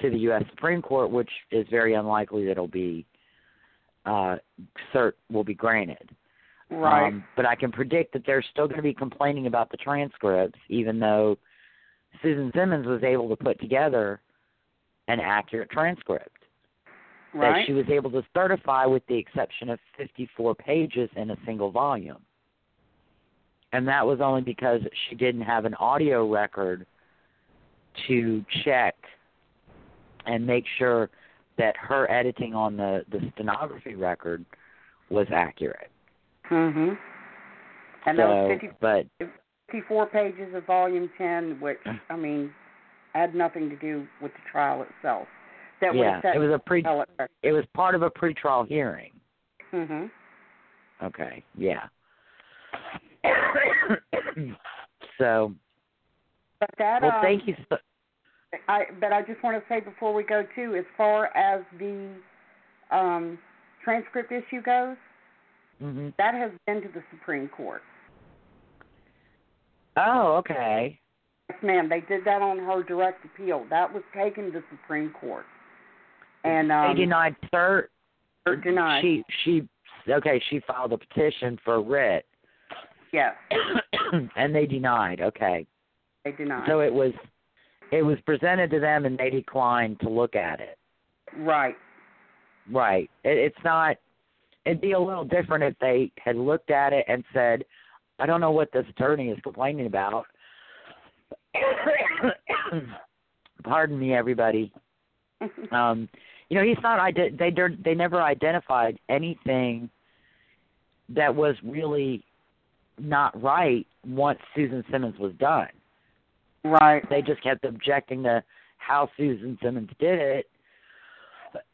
to the U.S. Supreme Court, which is very unlikely that it'll be uh, cert will be granted. Right. Um, but I can predict that they're still going to be complaining about the transcripts, even though Susan Simmons was able to put together an accurate transcript that she was able to certify with the exception of 54 pages in a single volume. And that was only because she didn't have an audio record to check and make sure that her editing on the, the stenography record was accurate. Mhm. And that so, was 50, but 54 pages of volume 10, which I mean had nothing to do with the trial itself. That yeah, it was a pre it was part of a pretrial hearing. Mhm. Okay, yeah. so, But that well, um, thank you. So, I but I just want to say before we go too, as far as the um, transcript issue goes, hmm that has been to the Supreme Court. Oh, okay. Yes, ma'am. They did that on her direct appeal. That was taken to the Supreme Court, and um, they denied cert. or denied. She she okay. She filed a petition for writ, yes, and they denied. Okay, they denied. so it was it was presented to them, and they declined to look at it. right. Right. It, it's not. It'd be a little different if they had looked at it and said, "I don't know what this attorney is complaining about." Pardon me, everybody. Um, you know, he's not. They they they never identified anything that was really not right once Susan Simmons was done. right. They just kept objecting to how Susan Simmons did it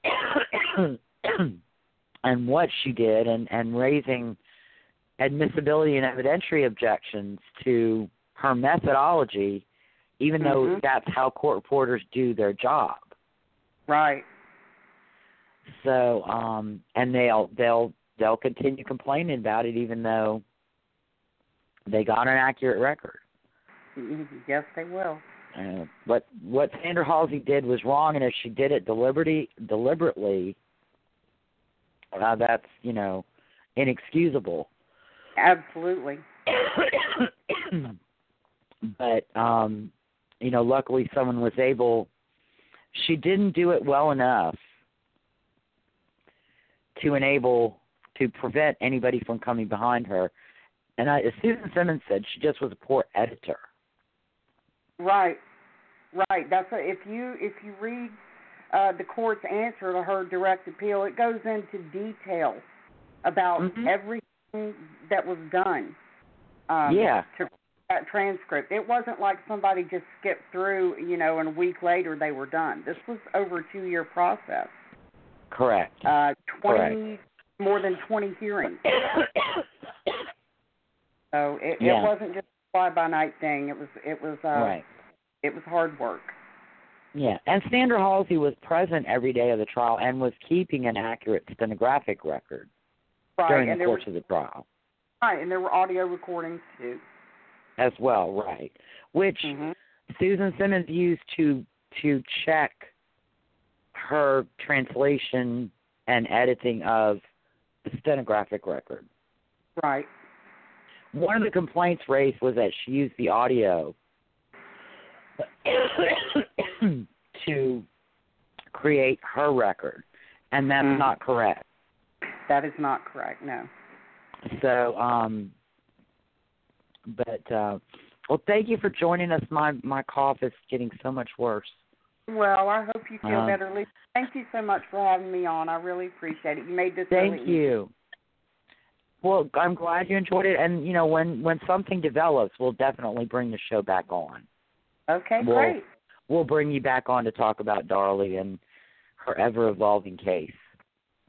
and what she did and, and raising admissibility and evidentiary objections to her methodology, even though Mhm. that's how court reporters do their job. Right. So, um and they'll they'll they'll continue complaining about it even though they got an accurate record. Mhm. Yes, they will. Uh, but what Sandra Halsey did was wrong, and if she did it deliberately, deliberately, uh, that's you know inexcusable. Absolutely. but um, you know, luckily someone was able. She didn't do it well enough to enable to prevent anybody from coming behind her. And I, as Susan Simmons said, she just was a poor editor. Right. Right. That's a, if you if you read uh, the court's answer to her direct appeal, it goes into detail about Mhm. everything that was done. Um, Yeah. To that transcript, it wasn't like somebody just skipped through, you know, and a week later they were done. This was over a two year process. Correct. Uh, twenty more than twenty hearings. So it, Yeah. it wasn't just a fly by night thing. It was it was uh, right. it was hard work. Yeah, and Sandra Halsey was present every day of the trial and was keeping an accurate stenographic record Right, during and the course was of the trial right, and there were audio recordings too. as well, right? Which hmm Susan Simmons used to to check her translation and editing of the stenographic record. Right. One of the complaints raised was that she used the audio to create her record, and that's Mhm. not correct. That is not correct. No. So, um, but uh, well, thank you for joining us. My my cough is getting so much worse. Well, I hope you feel Um, better, Lisa. Thank you so much for having me on. I really appreciate it. You made this Thank really easy. you. Well, I'm glad you enjoyed it, and you know when when something develops, we'll definitely bring the show back on. Okay, Well, great. We'll bring you back on to talk about Darlie and her ever evolving case.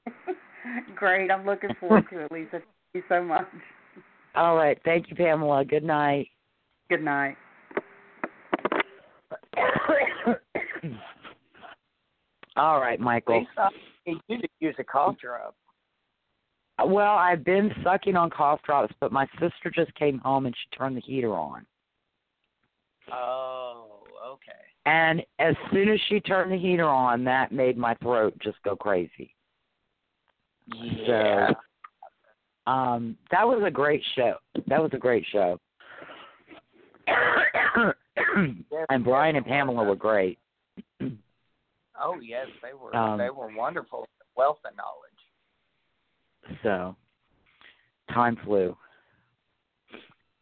great. I'm looking forward to it, Lisa. Thank you so much. All right, thank you, Pamela. Good night. Good night. All right, Michael. You could use a cough drop. Well, I've been sucking on cough drops, but my sister just came home and she turned the heater on. Oh, okay. And as soon as she turned the heater on, that made my throat just go crazy. Yeah. So, um, that was a great show. That was a great show. and Brian and Pamela were great. Oh yes, they were. Um, they were wonderful. Wealth of knowledge. So, time flew.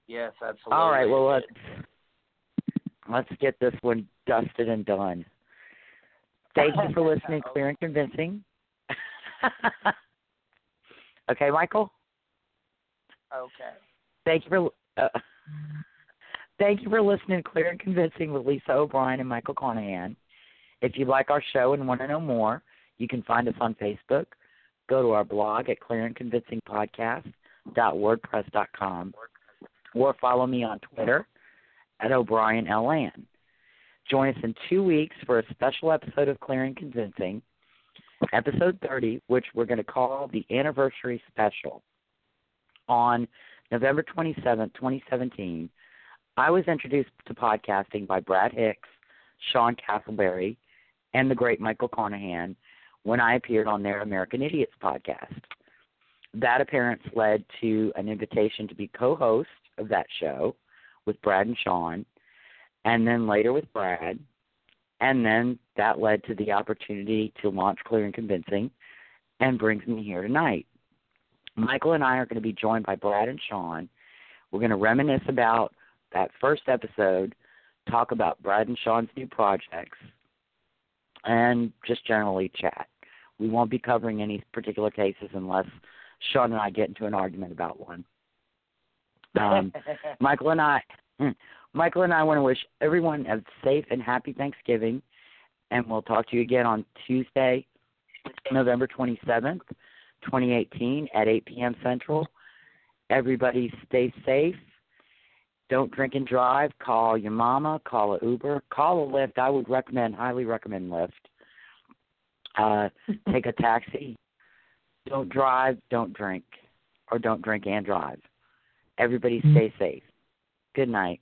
Yes, absolutely. All right, well let's let's get this one dusted and done. Thank you for listening, clear and convincing. okay, Michael. Okay. Thank you for uh, thank you for listening, clear and convincing with Lisa O'Brien and Michael Carnahan. If you like our show and want to know more, you can find us on Facebook. Go to our blog at clearandconvincingpodcast.wordpress.com or follow me on Twitter at O'Brien LN. Join us in two weeks for a special episode of Clear and Convincing, episode 30, which we're going to call the anniversary special. On November 27, 2017, I was introduced to podcasting by Brad Hicks, Sean Castleberry, and the great Michael Carnahan when I appeared on their American Idiots podcast. That appearance led to an invitation to be co host of that show with Brad and Sean, and then later with Brad. And then that led to the opportunity to launch Clear and Convincing and brings me here tonight. Michael and I are going to be joined by Brad and Sean. We're going to reminisce about that first episode, talk about Brad and Sean's new projects, and just generally chat. We won't be covering any particular cases unless Sean and I get into an argument about one. Um, Michael and I, Michael and I want to wish everyone a safe and happy Thanksgiving, and we'll talk to you again on Tuesday, November twenty seventh, twenty eighteen, at eight p.m. Central. Everybody, stay safe. Don't drink and drive. Call your mama. Call a Uber. Call a Lyft. I would recommend, highly recommend Lyft. Uh, take a taxi. Don't drive. Don't drink, or don't drink and drive. Everybody, stay safe. Good night.